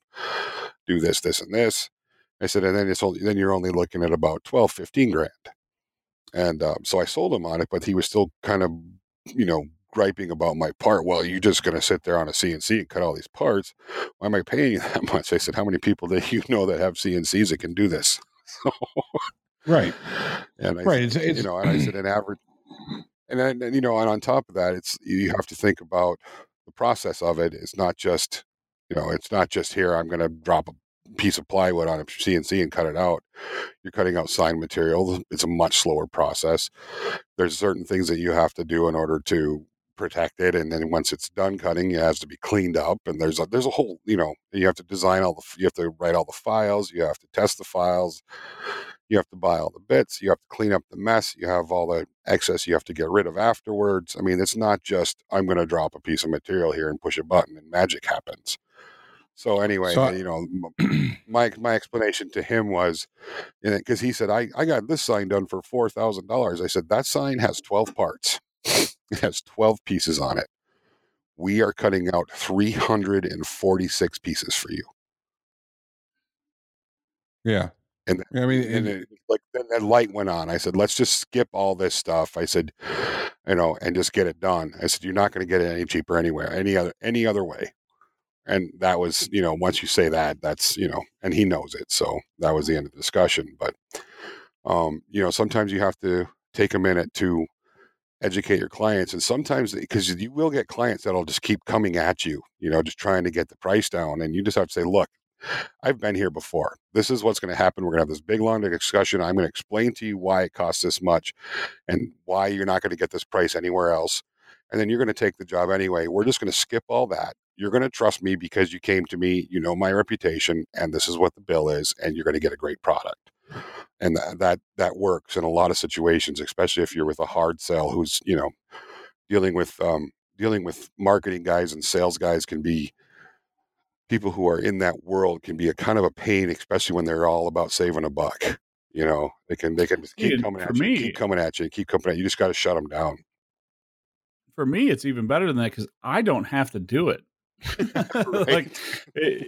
Speaker 3: do this, this, and this. I said, and then it's only, then you're only looking at about 12, 15 grand. And um, so I sold him on it, but he was still kind of, you know, griping about my part. Well, you're just going to sit there on a CNC and cut all these parts. Why am I paying you that much? I said, how many people do you know that have CNCs that can do this?
Speaker 1: right.
Speaker 3: And
Speaker 1: I right.
Speaker 3: Said, it's, it's, you know, and I said, an average, and then, and, you know, and on top of that, it's, you have to think about the process of it. It's not just, you know, it's not just here, I'm going to drop a piece of plywood on a CNC and cut it out. You're cutting out sign material. It's a much slower process. There's certain things that you have to do in order to protect it and then once it's done cutting it has to be cleaned up and there's a there's a whole you know you have to design all the you have to write all the files you have to test the files you have to buy all the bits you have to clean up the mess you have all the excess you have to get rid of afterwards i mean it's not just i'm going to drop a piece of material here and push a button and magic happens So anyway,
Speaker 1: So- uh,
Speaker 3: you know, my my explanation to him was, because he said I I got this sign done for four thousand dollars. I said that sign has twelve parts. It has twelve pieces on it. We are cutting out three hundred and forty six pieces for you.
Speaker 1: Yeah.
Speaker 3: And-
Speaker 1: I mean,
Speaker 3: and
Speaker 1: it,
Speaker 3: like then that light went on. I said, let's just skip all this stuff. I said, you know, and just get it done. I said, you're not going to get it any cheaper anywhere, any other any other way. And that was, you know, once you say that, that's, you know, and he knows it. So that was the end of the discussion. But, um, you know, sometimes you have to take a minute to educate your clients. And sometimes, because you will get clients that'll just keep coming at you, you know, just trying to get the price down. And you just have to say, look, I've been here before. This is what's going to happen. We're going to have this big, long discussion. I'm going to explain to you why it costs this much and why you're not going to get this price anywhere else. And then you're going to take the job anyway. We're just going to skip all that. You're going to trust me because you came to me, you know my reputation, and this is what the bill is, and you're going to get a great product. And that that, that works in a lot of situations, especially if you're with a hard sell who's, you know, dealing with um, dealing with marketing guys and sales guys can be people who are in that world can be a kind of a pain, especially when they're all about saving a buck. You know, they can they can just keep coming at you, keep coming at you, keep coming at you. You just got to shut them down.
Speaker 2: For me, it's even better than that because I don't have to do it. like, i-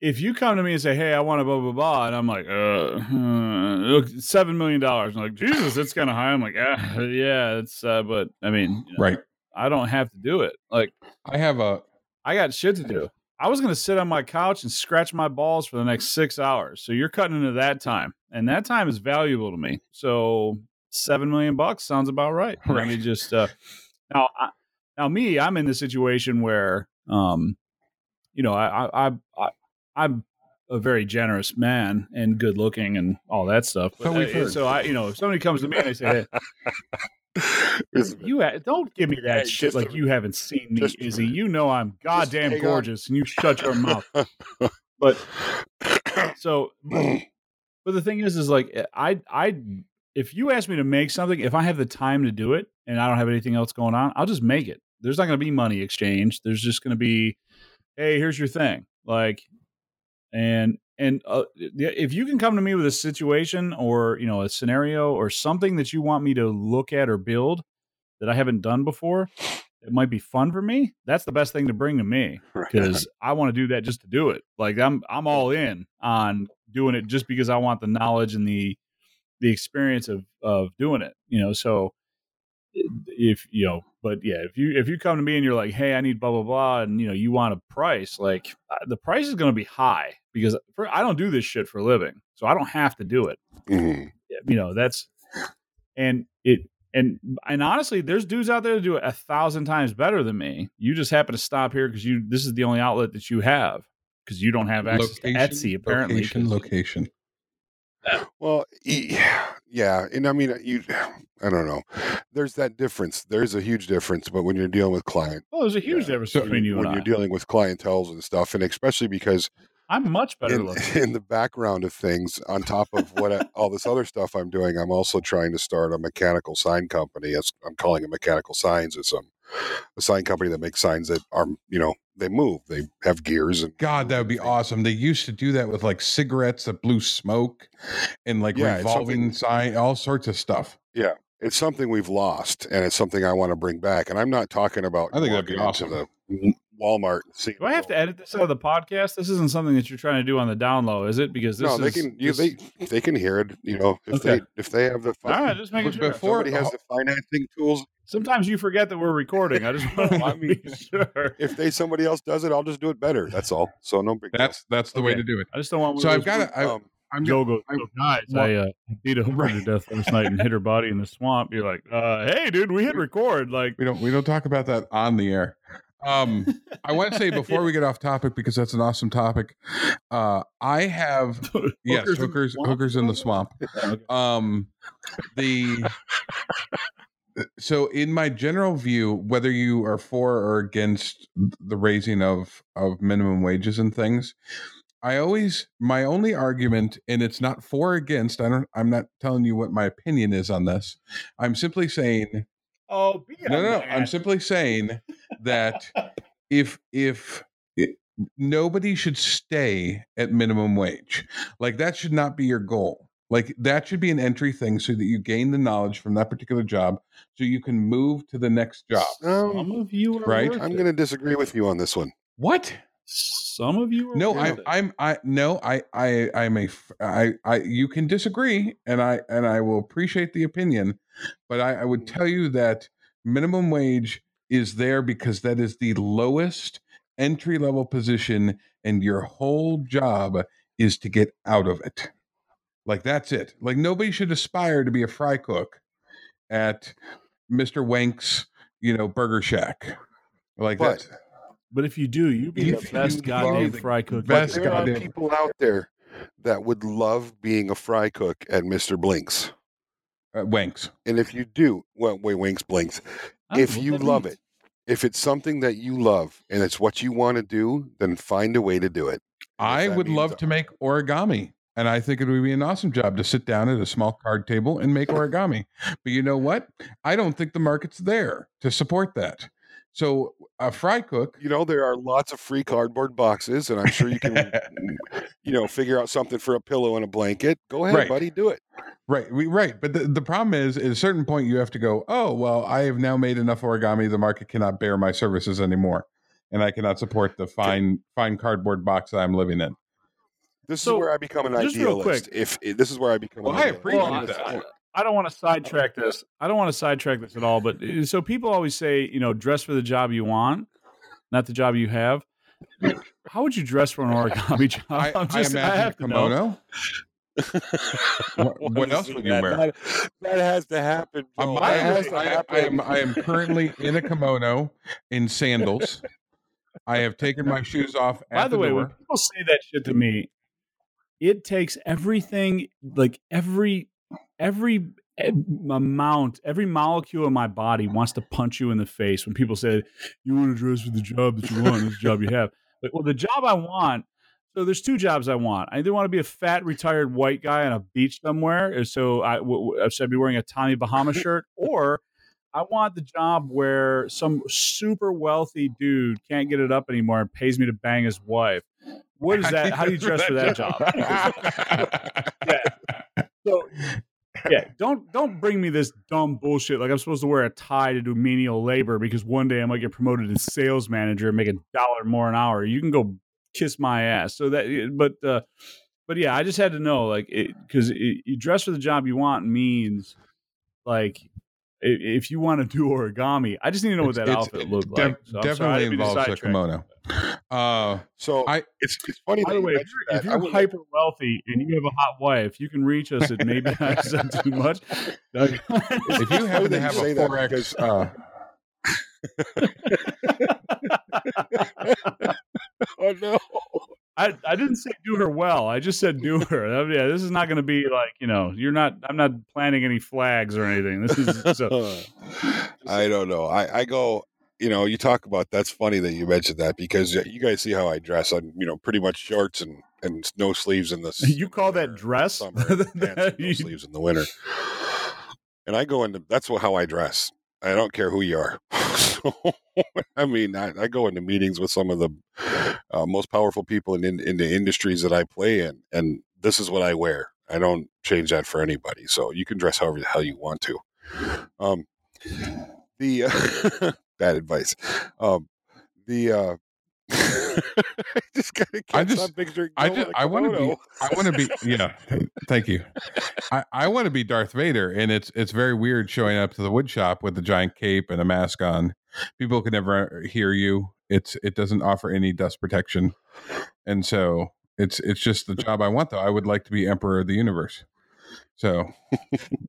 Speaker 2: if you come to me and say, "Hey, I want a blah blah blah," and I'm like, "Uh, uh look, seven million dollars," I'm like, "Jesus, that's kind of high." I'm like, ah, "Yeah, it's," uh, but I mean, you know,
Speaker 1: right.
Speaker 2: I don't have to do it. Like,
Speaker 1: I have a
Speaker 2: I got shit to do. I was going to sit on my couch and scratch my balls for the next six hours. So you're cutting into that time, and that time is valuable to me. So seven million bucks sounds about right. Let me
Speaker 1: Right.
Speaker 2: just uh, now. I, now, me, I'm in the situation where, um, you know, I, I, I, I I'm a very generous man and good looking and all that stuff.
Speaker 1: So we've
Speaker 2: uh, so I, you know, if somebody comes to me and they say, hey, you ha- don't give me that
Speaker 3: Hey,
Speaker 2: shit like
Speaker 3: a-
Speaker 2: you haven't seen me, Izzy. You know I'm goddamn
Speaker 3: hang on.
Speaker 2: gorgeous, and you shut your mouth. But so, but, but the thing is, is like I, I, if you ask me to make something, if I have the time to do it and I don't have anything else going on, I'll just make it. There's not going to be money exchange. There's just going to be, hey, here's your thing, like, and and uh, if you can come to me with a situation or you know a scenario or something that you want me to look at or build that I haven't done before, it might be fun for me. That's the best thing to bring to me because I want to do that just to do it. Like I'm I'm all in on doing it just because I want the knowledge and the the experience of of doing it. You know, so if you know, but yeah, if you if you come to me and you're like, hey, I need blah blah blah, and you know you want a price, like uh, the price is going to be high because for, I don't do this shit for a living, so I don't have to do it.
Speaker 3: Mhm.
Speaker 2: you know that's and it and and honestly there's dudes out there that do it a thousand times better than me. You just happen to stop here because you this is the only outlet that you have because you don't have access to etsy apparently
Speaker 1: Location,
Speaker 2: 'cause-
Speaker 3: Well, yeah, and I mean, you, I don't know. There's that difference. There's a huge difference, but when you're dealing with client,
Speaker 2: well there's a huge
Speaker 3: Yeah.
Speaker 2: difference between you
Speaker 3: when
Speaker 2: and
Speaker 3: you're
Speaker 2: I.
Speaker 3: dealing with clientels and stuff, and especially because
Speaker 2: i'm much better
Speaker 3: in,
Speaker 2: looking
Speaker 3: in the background of things, on top of what I, all this other stuff I'm doing, I'm also trying to start a mechanical sign company. I'm calling it Mechanical Signs. It's um, a sign company that makes signs that are, you know, they move. They have gears and
Speaker 1: God, that would be awesome. They used to do that with like cigarettes that blew smoke and like
Speaker 3: Yeah,
Speaker 1: revolving sign, all sorts of stuff.
Speaker 3: Yeah, it's something we've lost, and it's something I want to bring back. And I'm not talking about.
Speaker 1: I think that'd be awesome.
Speaker 3: The Walmart. and
Speaker 2: do i have to edit this out of the podcast this isn't something that you're trying to do on the down low is it because this
Speaker 3: no, they
Speaker 2: is-
Speaker 3: can. You,
Speaker 2: this-
Speaker 3: they they can hear it. You know, if
Speaker 2: Okay.
Speaker 3: they if they have the
Speaker 2: all right just making
Speaker 1: But
Speaker 2: sure
Speaker 1: before-
Speaker 3: somebody has the financing tools.
Speaker 2: Sometimes you forget that we're recording i just want
Speaker 3: I
Speaker 2: to
Speaker 3: mean,
Speaker 2: be sure
Speaker 3: If they somebody else does it, I'll just do it better. That's all. So no big. deal.
Speaker 1: That's that's the way to do it.
Speaker 2: i just don't want
Speaker 1: So I've got to.
Speaker 3: Um,
Speaker 1: I'm
Speaker 2: Joe goes,
Speaker 1: I-
Speaker 2: "So guys,
Speaker 1: Well-
Speaker 2: I uh, beat a hooker to death last night and hit her body in the swamp. You're like, uh, hey, dude, we hit record. Like,
Speaker 1: we don't we don't talk about that on the air. Um, I want to say before we get off topic because that's an awesome topic. Uh, I have yes,
Speaker 2: Hookers in
Speaker 1: hookers hookers in the swamp. Um, the so in my general view, whether you are for or against the raising of of minimum wages and things, I always my only argument, and it's not for or against. I don't. I'm not telling you what my opinion is on this. I'm simply saying
Speaker 2: oh, be
Speaker 1: no, no, no.
Speaker 2: man.
Speaker 1: I'm simply saying that if if it, nobody should stay at minimum wage. Like that should not be your goal. Like that should be an entry thing so that you gain the knowledge from that particular job so you can move to the next job.
Speaker 3: Um,
Speaker 2: Some of you are
Speaker 1: Right.
Speaker 3: I'm going to disagree with you on this one.
Speaker 1: What?
Speaker 2: Some of you are
Speaker 1: No, I,
Speaker 2: it.
Speaker 1: I'm I no, I I I'm a I I you can disagree and I and I will appreciate the opinion, but I, I would tell you that minimum wage is there because that is the lowest entry level position and your whole job is to get out of it. Like that's it. Like nobody should aspire to be a fry cook at Mr. Wank's, you know, Burger Shack. Like
Speaker 3: But-
Speaker 1: that.
Speaker 2: But if you do, you be
Speaker 1: If
Speaker 2: the best
Speaker 1: love
Speaker 2: goddamn
Speaker 1: the
Speaker 2: fry cook.
Speaker 1: best
Speaker 3: there are people out there that would love being a fry cook at Mr. Blinks.
Speaker 1: Uh, Wank's.
Speaker 3: And if you do, well, wait, Winks Blinks.
Speaker 2: I
Speaker 3: if you love
Speaker 2: means.
Speaker 3: it, if it's something that you love and it's what you want to do, then find a way to do it.
Speaker 1: I would
Speaker 3: means-
Speaker 1: love to make origami. And I think it would be an awesome job to sit down at a small card table and make origami. But you know what? I don't think the market's there to support that. So a fry cook,
Speaker 3: You know, there are lots of free cardboard boxes, and I'm sure you can, you know, figure out something for a pillow and a blanket. Go ahead,
Speaker 1: Right.
Speaker 3: buddy, do it.
Speaker 1: right? We right. But the, the problem is, at a certain point, you have to go. Oh well, I have now made enough origami. The market cannot bear my services anymore, and I cannot support the fine fine cardboard box that I'm living in.
Speaker 3: This
Speaker 2: So,
Speaker 3: is where I become an
Speaker 2: just real
Speaker 3: idealist.
Speaker 2: quick-
Speaker 3: If, if this is where I become,
Speaker 1: Well,
Speaker 3: an
Speaker 1: I appreciate
Speaker 2: Well,
Speaker 1: that.
Speaker 2: I don't want to sidetrack this. I don't want to sidetrack this at all. But uh, so people always say, you know, dress for the job you want, not the job you have. How would you dress for an origami job?
Speaker 1: I, I
Speaker 2: I'm just, I,
Speaker 1: imagine a
Speaker 2: have to know.
Speaker 1: kimono. What- what else would you wear?
Speaker 3: That, that has to happen. Joel.
Speaker 1: my-
Speaker 3: has to
Speaker 1: I, I am I am currently in a kimono in sandals. I have taken my shoes off at
Speaker 2: By the, way, when people say that shit to me, it takes everything, like every every amount, every molecule in my body wants to punch you in the face when people say you want to dress for the job that you want, this job you have. But well, the job I want. So there's two jobs I want. I either want to be a fat retired white guy on a beach somewhere, so I should I be wearing a Tommy Bahama shirt, or I want the job where some super wealthy dude can't get it up anymore and pays me to bang his wife. What is that? How do you dress for that job? Yeah. So, yeah, don't don't bring me this dumb bullshit. Like I'm supposed to wear a tie to do menial labor because one day I might get promoted to sales manager and make a dollar more an hour. You can go kiss my ass. So that, but uh, but yeah, I just had to know, like, because you dress for the job you want means like. I- If you want to do origami, I just need to know what that
Speaker 1: It's-
Speaker 2: outfit
Speaker 1: it
Speaker 2: looked
Speaker 1: def-
Speaker 2: like. So I'm sorry, I
Speaker 1: definitely
Speaker 2: didn't mean to
Speaker 1: involves a
Speaker 2: sidetrack.
Speaker 1: kimono. Uh,
Speaker 3: so
Speaker 1: I-
Speaker 3: it's it's funny.
Speaker 2: By
Speaker 3: that
Speaker 2: the
Speaker 3: you
Speaker 2: way, if you're, if.
Speaker 3: I
Speaker 2: you're hyper wealthy and you have a hot wife, you can reach us at maybe I said too much.
Speaker 1: if you happen to have a
Speaker 3: say that
Speaker 1: four X, uh,
Speaker 3: oh no!
Speaker 2: I, I didn't say do her well. I just said do her. Yeah, this is not going to be like you know. You're not. I'm not planting any flags or anything. This is so.
Speaker 3: I don't know. I, I go. You know, you talk about that's funny that you mentioned that because you guys see how I dress. I'm you know pretty much shorts and and no sleeves in the
Speaker 2: You call that dress?
Speaker 3: summer, and pants with no sleeves in the winter. And I go into that's what, how I dress. I don't care who you are. so, I mean, I, I go into meetings with some of the uh, most powerful people in, in in the industries that I play in, and this is what I wear. I don't change that for anybody. So you can dress however the hell you want to. Um, the uh, bad advice. Um, the uh, just gotta
Speaker 1: I
Speaker 3: catch
Speaker 1: just-
Speaker 3: that picture.
Speaker 1: I
Speaker 3: go
Speaker 1: just
Speaker 3: with a
Speaker 1: I want to be
Speaker 3: kimono.
Speaker 1: I want to be yeah. Thank you. I, I want to be Darth Vader, and it's it's very weird showing up to the wood shop with a giant cape and a mask on. People can never hear you. It's it doesn't offer any dust protection, and so it's it's just the job I want. Though I would like to be Emperor of the Universe. So,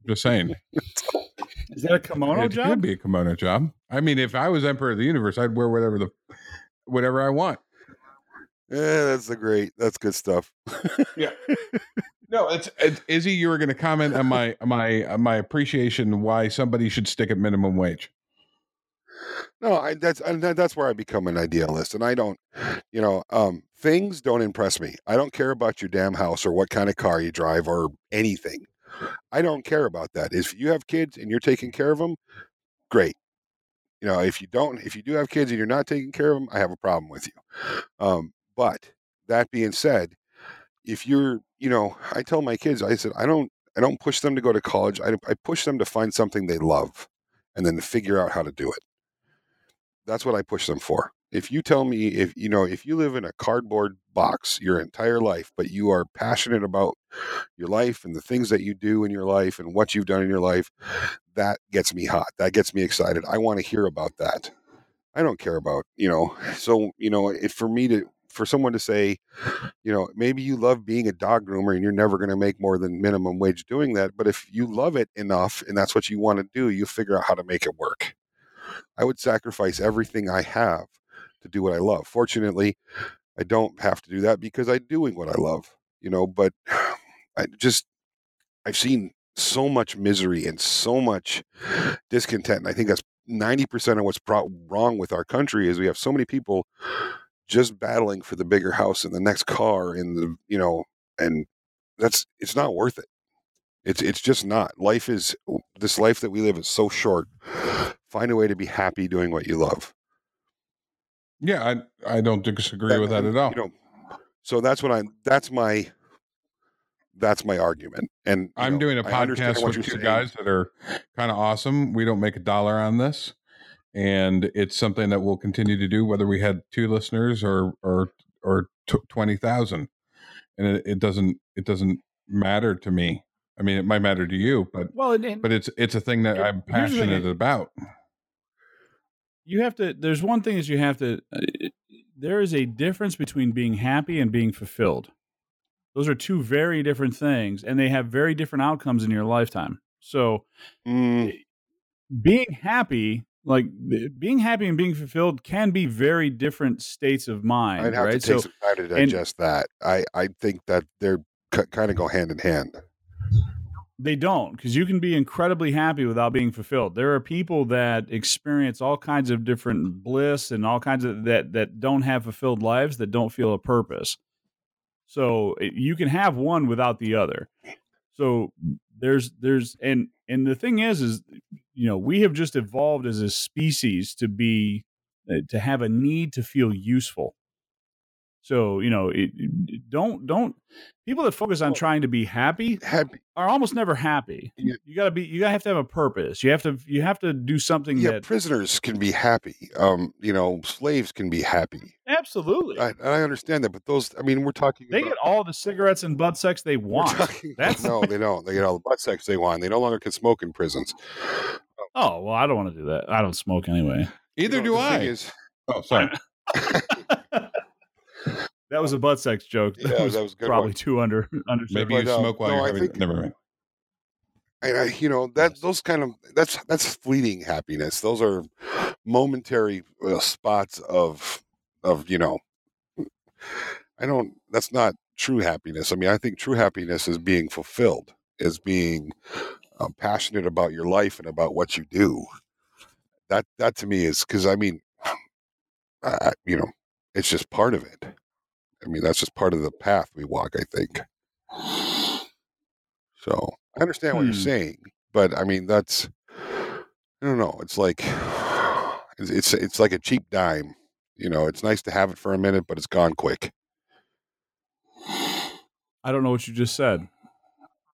Speaker 1: just saying,
Speaker 2: Is that a kimono
Speaker 1: it
Speaker 2: job?
Speaker 1: could be a kimono job. I mean, if I was Emperor of the Universe, I'd wear whatever the whatever I want.
Speaker 3: Yeah, that's the great. That's good stuff. Yeah.
Speaker 1: No, it's, it's Izzy. You were going to comment on my my on my appreciation why somebody should stick at minimum wage.
Speaker 3: No, I, that's that- that's where I become an idealist, and I don't, you know, um, things don't impress me. I don't care about your damn house or what kind of car you drive or anything. I don't care about that. If you have kids and you're taking care of them, great. You know, if you don't, if you do have kids and you're not taking care of them, I have a problem with you. Um, But that being said, if you're, you know, I tell my kids, I said, I don't, I don't push them to go to college. I, I push them to find something they love, and then to figure out how to do it. That's what I push them for. If you tell me, if you know, if you live in a cardboard box your entire life, but you are passionate about your life and the things that you do in your life and what you've done in your life, that gets me hot. That gets me excited. I want to hear about that. I don't care about, you know, so, you know, for me to, for someone to say, you know, maybe you love being a dog groomer and you're never going to make more than minimum wage doing that. But if you love it enough and that's what you want to do, you figure out how to make it work. I would sacrifice everything I have to do what I love. Fortunately, I don't have to do that because I'm doing what I love, you know, but I just, I've seen so much misery and so much discontent. And I think that's 90% of what's wrong with our country is we have so many people just battling for the bigger house and the next car and the, you know, and that's, it's not worth it. It's, it's just not. Life is, this life that we live is so short. Find a way to be happy doing what you love.
Speaker 1: Yeah, I I don't disagree with that at all.
Speaker 3: You know, so that's what I'm. That's my. That's my argument. And
Speaker 1: I'm
Speaker 3: know,
Speaker 1: doing a podcast with two
Speaker 3: saying.
Speaker 1: guys that are kind of awesome. We don't make a dollar on this, and it's something that we'll continue to do whether we had two listeners or or or t- twenty thousand. And it, it doesn't it doesn't matter to me. I mean, it might matter to you, but
Speaker 2: Well, and, and
Speaker 1: but it's it's a thing that
Speaker 2: Here-
Speaker 1: I'm
Speaker 2: here's the
Speaker 1: passionate about.
Speaker 2: you have to. There's one thing is you have to. Uh, there is a difference between being happy and being fulfilled. Those are two very different things, and they have very different outcomes in your lifetime. So,
Speaker 3: Mm,
Speaker 2: being happy, like being happy and being fulfilled, can be very different states of mind.
Speaker 3: I'd have
Speaker 2: right?
Speaker 3: to take
Speaker 2: so,
Speaker 3: some time to
Speaker 2: and-
Speaker 3: digest that. I I think that they're kind of go hand in hand.
Speaker 2: They don't, because you can be incredibly happy without being fulfilled. There are people that experience all kinds of different bliss and all kinds of that that don't have fulfilled lives that don't feel a purpose. So you can have one without the other. So there's there's and and the thing is is you know we have just evolved as a species to be uh, to have a need to feel useful. So you know it, it- don't don't people that focus on trying to be happy
Speaker 3: Happy,
Speaker 2: are almost never happy.
Speaker 3: Yeah.
Speaker 2: You gotta be. You gotta have to have a purpose. You have to. You have to do something
Speaker 3: yeah,
Speaker 2: that
Speaker 3: prisoners can be happy. Um, you know, slaves can be happy.
Speaker 2: absolutely.
Speaker 3: I, I understand that, but those, I mean, we're talking.
Speaker 2: they
Speaker 3: about,
Speaker 2: get all the cigarettes and butt sex they want.
Speaker 3: talking-
Speaker 2: That's-
Speaker 3: no, they don't. They get all the butt sex they want. They no longer can smoke in prisons.
Speaker 2: Oh well, I don't want to do that. I don't smoke anyway.
Speaker 1: Either
Speaker 3: You know,
Speaker 1: do I.
Speaker 3: is-
Speaker 1: oh, sorry.
Speaker 2: that was a butt sex joke. That
Speaker 3: Yeah,
Speaker 2: was,
Speaker 3: that was good
Speaker 2: probably
Speaker 3: one.
Speaker 2: too under under.
Speaker 1: Maybe you
Speaker 3: But, uh,
Speaker 1: smoke while
Speaker 3: no,
Speaker 1: you're
Speaker 3: I
Speaker 1: having.
Speaker 3: think-
Speaker 1: never mind.
Speaker 3: and I, you know that those kind of that's that's fleeting happiness. Those are momentary uh, spots of of you know. I don't. That's not true happiness. I mean, I think true happiness is being fulfilled, is being um, passionate about your life and about what you do. That that to me is because I mean, I, I- you know, it's just part of it. I mean, that's just part of the path we walk. I think. So I understand what you're
Speaker 2: Hmm.
Speaker 3: saying, but I mean that's I don't know. It's like it's, it's it's like a cheap dime. You know, it's nice to have it for a minute, but it's gone quick.
Speaker 2: I don't know what you just said.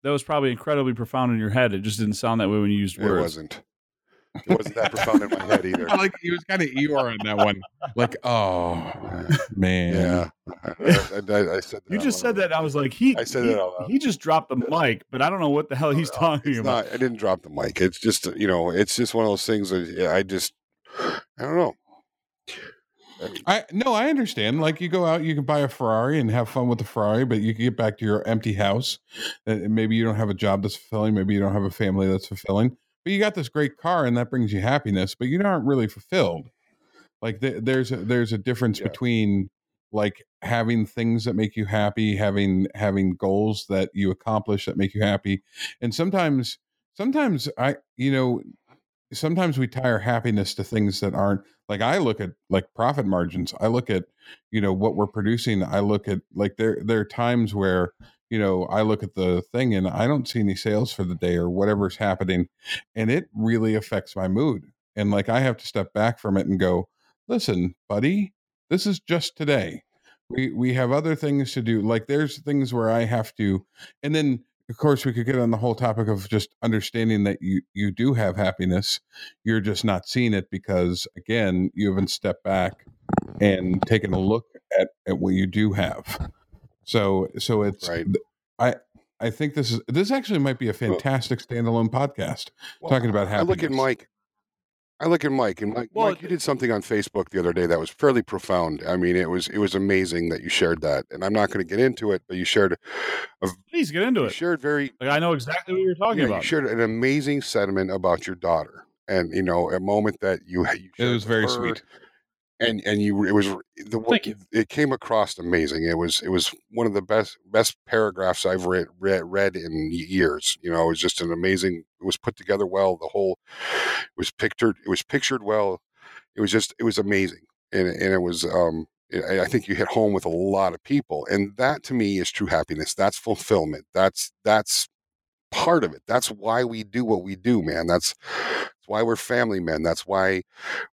Speaker 2: That was probably incredibly profound in your head. It just didn't sound that way when you used words.
Speaker 3: It wasn't. It wasn't that profound in my head either.
Speaker 1: I like he was kind of Eeyore on that one. Like, oh man,
Speaker 3: Yeah, I, I, I- I said that
Speaker 2: You just said that. I was like, he.
Speaker 3: I said
Speaker 2: he,
Speaker 3: that
Speaker 2: he just dropped the mic, but I don't know what the hell he's talking
Speaker 3: It's
Speaker 2: about.
Speaker 3: not. I didn't drop the mic. It's just you know, it's just one of those things. That yeah, I just I don't know.
Speaker 1: I no, I understand. Like you go out, you can buy a Ferrari and have fun with the Ferrari, but you can get back to your empty house. And maybe you don't have a job that's fulfilling. Maybe you don't have a family that's fulfilling. But you got this great car, and that brings you happiness. But you aren't really fulfilled. Like th- there's a, there's a difference
Speaker 3: Yeah.
Speaker 1: between like having things that make you happy, having having goals that you accomplish that make you happy, and sometimes sometimes I you know sometimes we tie our happiness to things that aren't like I look at like profit margins. I look at, you know, what we're producing. I look at like there there are times where, you know, I look at the thing and I don't see any sales for the day or whatever's happening. And it really affects my mood. And like I have to step back from it and go, listen, buddy, this is just today. we we have other things to do like there's things where i have to and then of course we could get on the whole topic of just understanding that you you do have happiness you're just not seeing it because again you haven't stepped back and taken a look at, at what you do have so so it's
Speaker 3: Right.
Speaker 1: i i think this is this actually might be a fantastic standalone podcast
Speaker 3: Well,
Speaker 1: talking about
Speaker 3: I look at Mike. I look at Mike, and Mike,
Speaker 2: Well,
Speaker 3: Mike, you did something on Facebook the other day that was fairly profound. I mean, it was it was amazing that you shared that, and I'm not going to get into it, but you shared
Speaker 2: Please get into
Speaker 3: you
Speaker 2: it.
Speaker 3: shared very
Speaker 2: Like I know exactly what you're talking
Speaker 3: yeah,
Speaker 2: about.
Speaker 3: you shared an amazing sentiment about your daughter, and you know a moment that you, you
Speaker 1: it was very
Speaker 3: her,
Speaker 1: sweet
Speaker 3: and and you it was the
Speaker 2: Thank you.
Speaker 3: it came across amazing. It was it was one of the best best paragraphs I've read read, read in years. You know, it was just an amazing. It was put together well. The whole it was pictured. It was pictured well. It was just it was amazing, and and it was um. I I think you hit home with a lot of people, and that to me is true happiness. That's fulfillment. That's that's part of it. That's why we do what we do, man. That's that's why we're family men. That's why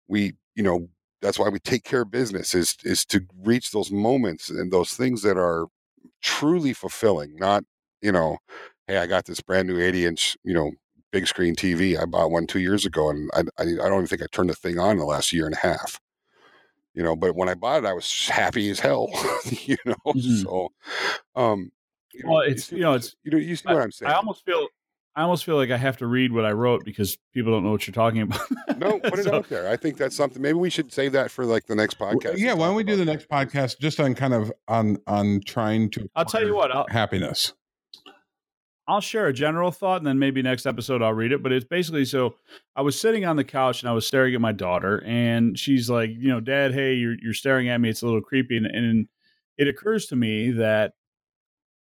Speaker 3: we, you know, that's why we take care of business is is to reach those moments and those things that are truly fulfilling. Not, you know, hey, I got this brand new 80 inch, you know, big screen TV. I bought one two years ago, and I I, I don't even think I turned the thing on in the last year and a half. You know, but when I bought it, I was happy as hell. you know,
Speaker 2: Mhm.
Speaker 3: so um, you
Speaker 2: Well,
Speaker 3: you
Speaker 2: it's-
Speaker 3: see
Speaker 2: you know, it's-
Speaker 3: you know you see what I'm saying.
Speaker 2: I almost feel I almost feel like I have to read what I wrote because people don't know what you're talking about.
Speaker 3: No, put it
Speaker 2: So-
Speaker 3: out there. I think that's something. Maybe we should save that for like the next
Speaker 1: W-
Speaker 3: podcast.
Speaker 1: yeah why don't we do
Speaker 3: about
Speaker 1: the
Speaker 3: that.
Speaker 1: next podcast just on kind of on on trying to
Speaker 2: I'll tell you what. I'll,
Speaker 1: happiness
Speaker 2: I'll share a general thought, and then maybe next episode I'll read it. But it's basically so I was sitting on the couch and I was staring at my daughter, and she's like, you know, Dad, hey, you're you're staring at me. It's a little creepy, and, and it occurs to me that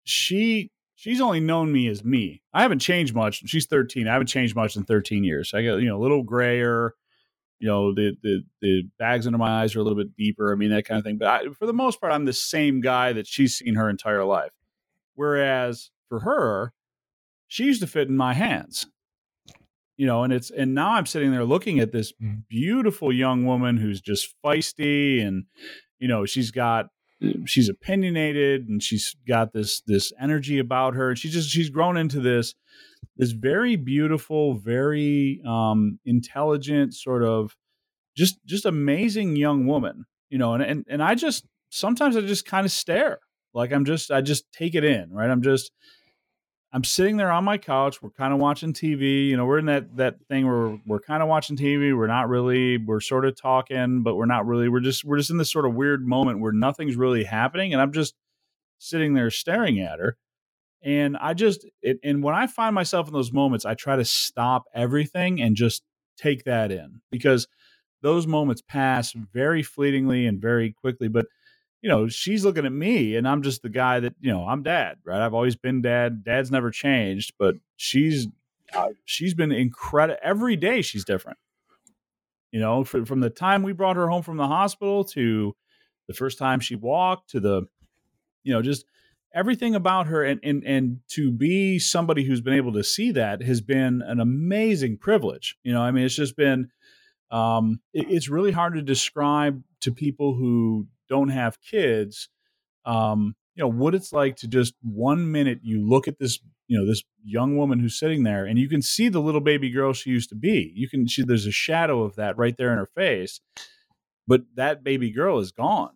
Speaker 2: she she's only known me as me. I haven't changed much. She's 13. I haven't changed much in 13 years. I got you know a little grayer. You know the the the bags under my eyes are a little bit deeper. I mean that kind of thing. But I, for the most part, I'm the same guy that she's seen her entire life. Whereas for her, she used to fit in my hands. You know, and it's and now I'm sitting there looking at this mm-hmm. beautiful young woman who's just feisty and you know, she's got she's opinionated and she's got this this energy about her. She just she's grown into this this very beautiful, very um intelligent sort of just just amazing young woman, you know, and and and I just sometimes I just kind of stare. Like I'm just I just take it in, right? I'm just I'm sitting there on my couch. We're kind of watching TV. You know, we're in that that thing where we're, we're kind of watching TV. We're not really. We're sort of talking, but we're not really. We're just we're just in this sort of weird moment where nothing's really happening, and I'm just sitting there staring at her. And I just it, and when I find myself in those moments, I try to stop everything and just take that in because those moments pass very fleetingly and very quickly. But you know, she's looking at me and I'm just the guy that, you know, I'm dad, right? I've always been dad. Dad's never changed, but she's uh, she's been incredible every day she's different. You know, from the time we brought her home from the hospital to the first time she walked to the you know, just everything about her and and and to be somebody who's been able to see that has been an amazing privilege. You know, I mean, it's just been um, it, it's really hard to describe to people who don't have kids um, you know what it's like to just one minute you look at this you know this young woman who's sitting there and you can see the little baby girl she used to be. You can see there's a shadow of that right there in her face but that baby girl is gone.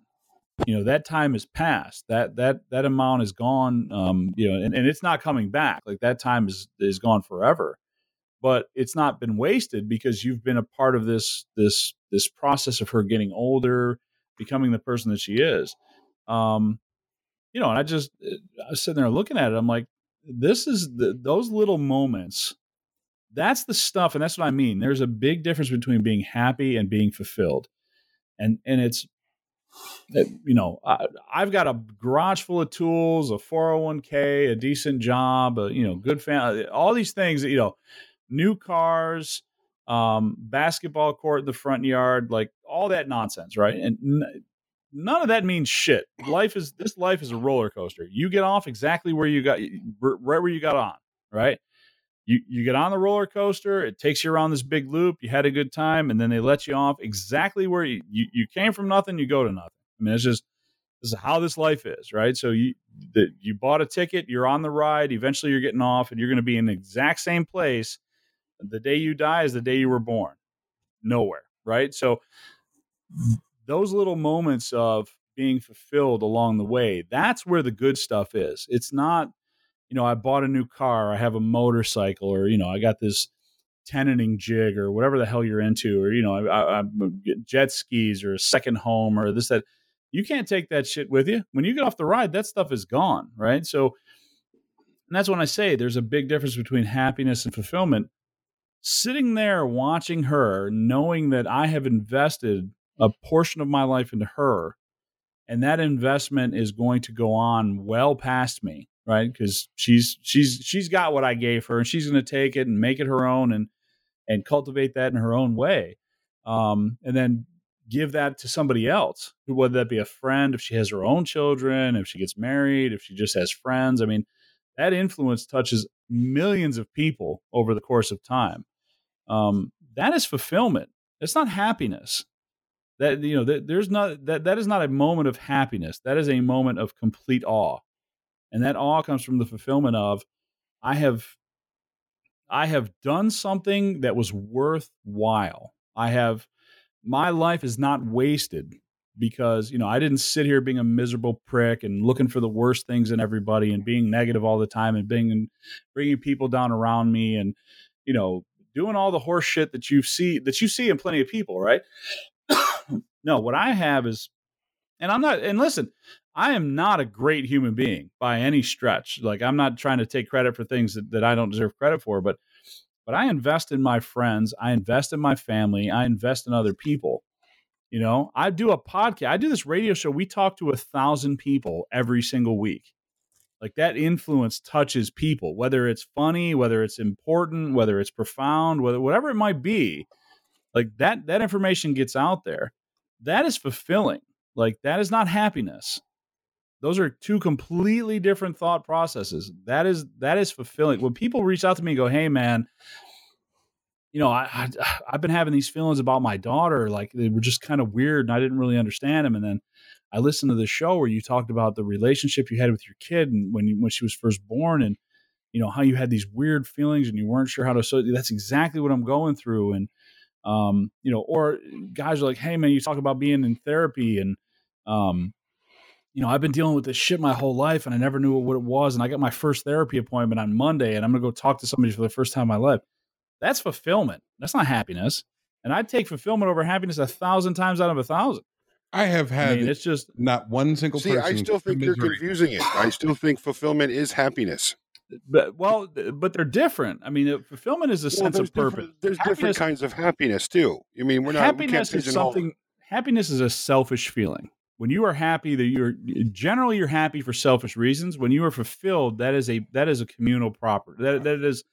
Speaker 2: You know that time is past that that that amount is gone um you know and, and it's not coming back. Like that time is is gone forever. But it's not been wasted because you've been a part of this this this process of her getting older becoming the person that she is. Um you know and i just eh, i was sitting there looking at it i'm like this is the, those little moments that's the stuff and that's what i mean there's a big difference between being happy and being fulfilled. And and it's eh, you know I, i've got a garage full of tools a 401k a decent job a you know good family eh, all these things you know new cars um basketball court in the front yard like all that nonsense right and n- none of that means shit life is this life is a roller coaster you get off exactly where you got right where you got on right you you get on the roller coaster it takes you around this big loop you had a good time and then they let you off exactly where you you, you came from nothing you go to nothing i mean it's just This is how this life is, right? So you the, you bought a ticket, you're on the ride. Eventually, you're getting off, and you're going to be in the exact same place. The day you die is the day you were born. Nowhere, right? So those little moments of being fulfilled along the way, that's where the good stuff is. It's not, you know, I bought a new car, I have a motorcycle, or you know, I got this tenoning jig or whatever the hell you're into, or you know, I, I, jet skis or a second home or this that. You can't take that shit with you when you get off the ride. That stuff is gone, right? So, and that's when I say there's a big difference between happiness and fulfillment. Sitting there watching her, knowing that I have invested a portion of my life into her, and that investment is going to go on well past me, right? Because she's she's she's got what I gave her, and she's going to take it and make it her own, and and cultivate that in her own way, um, and then give that to somebody else, whether that be a friend, if she has her own children, if she gets married, if she just has friends. I mean, that influence touches millions of people over the course of time. Um, that is fulfillment. It's not happiness. That you know, that, there's not that that is not a moment of happiness. That is a moment of complete awe, and that awe comes from the fulfillment of I have I have done something that was worthwhile. I have my life is not wasted because you know I didn't sit here being a miserable prick and looking for the worst things in everybody and being negative all the time and being bringing people down around me and you know doing all the horse shit that you see that you see in plenty of people, right? no, what I have is and I'm not and listen, I am not a great human being by any stretch. Like I'm not trying to take credit for things that, that I don't deserve credit for, but but I invest in my friends, I invest in my family, I invest in other people. You know, I do a podcast, I do this radio show. We talk to a thousand people every single week. Like that influence touches people, whether it's funny, whether it's important, whether it's profound, whether whatever it might be. Like that that information gets out there. That is fulfilling. Like that is not happiness. Those are two completely different thought processes. That is that is fulfilling. When people reach out to me and go, "Hey, man, you know, I, I have been having these feelings about my daughter. Like they were just kind of weird, and I didn't really understand them." And then I listened to the show where you talked about the relationship you had with your kid and when you, when she was first born, and you know how you had these weird feelings and you weren't sure how to. So that's exactly what I'm going through, and um, you know, or guys are like, "Hey, man, you talk about being in therapy and." Um, you know, I've been dealing with this shit my whole life and I never knew what it was. And I got my first therapy appointment on Monday and I'm to go talk to somebody for the first time in my life. That's fulfillment. That's not happiness. And I'd take fulfillment over happiness a thousand times out of a thousand.
Speaker 1: I have had. I
Speaker 2: mean, it's just
Speaker 1: not one single.
Speaker 3: See, I still think you're confusing it. I still think fulfillment is happiness.
Speaker 2: But well, but they're different. I mean, uh, fulfillment is a well, sense of purpose.
Speaker 3: There's happiness, different kinds of happiness too. I mean, we're not.
Speaker 2: Happiness we is something. Happiness is a selfish feeling when you are happy that you're generally you're happy for selfish reasons when you are fulfilled that is a that is a communal property that that is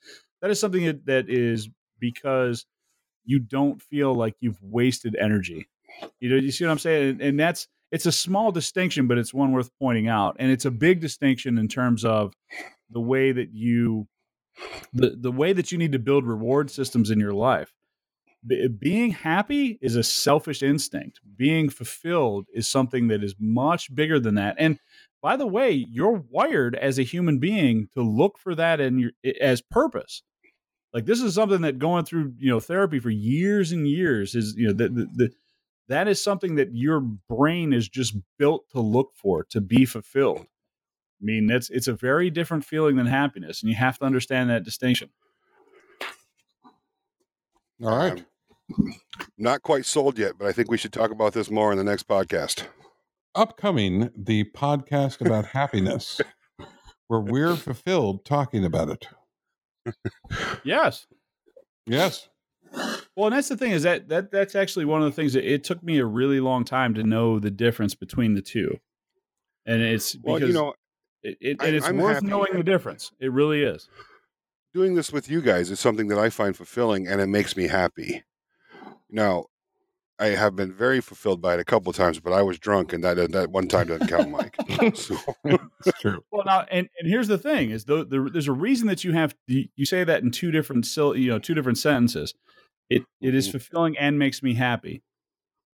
Speaker 2: that is something that, that is because you don't feel like you've wasted energy you know you see what i'm saying and, and that's it's a small distinction but it's one worth pointing out and it's a big distinction in terms of the way that you the, the way that you need to build reward systems in your life being happy is a selfish instinct. Being fulfilled is something that is much bigger than that. And by the way, you're wired as a human being to look for that in your as purpose. Like this is something that going through you know therapy for years and years is you know the, the, the that is something that your brain is just built to look for to be fulfilled. I mean, that's it's a very different feeling than happiness, and you have to understand that distinction.
Speaker 1: All right.
Speaker 3: Not quite sold yet, but I think we should talk about this more in the next podcast.
Speaker 1: Upcoming, the podcast about happiness, where we're fulfilled talking about it.
Speaker 2: Yes.
Speaker 1: Yes.
Speaker 2: Well, and that's the thing is that that that's actually one of the things that it took me a really long time to know the difference between the two, and it's because well, you know, it, it and it's I'm worth knowing the difference. It really is.
Speaker 3: Doing this with you guys is something that I find fulfilling, and it makes me happy. Now, I have been very fulfilled by it a couple of times, but I was drunk, and that that one time doesn't count, Mike.
Speaker 1: so. It's true.
Speaker 2: Well, now, and, and here's the thing: is the, the, there's a reason that you have you say that in two different you know two different sentences. It it is mm-hmm. fulfilling and makes me happy.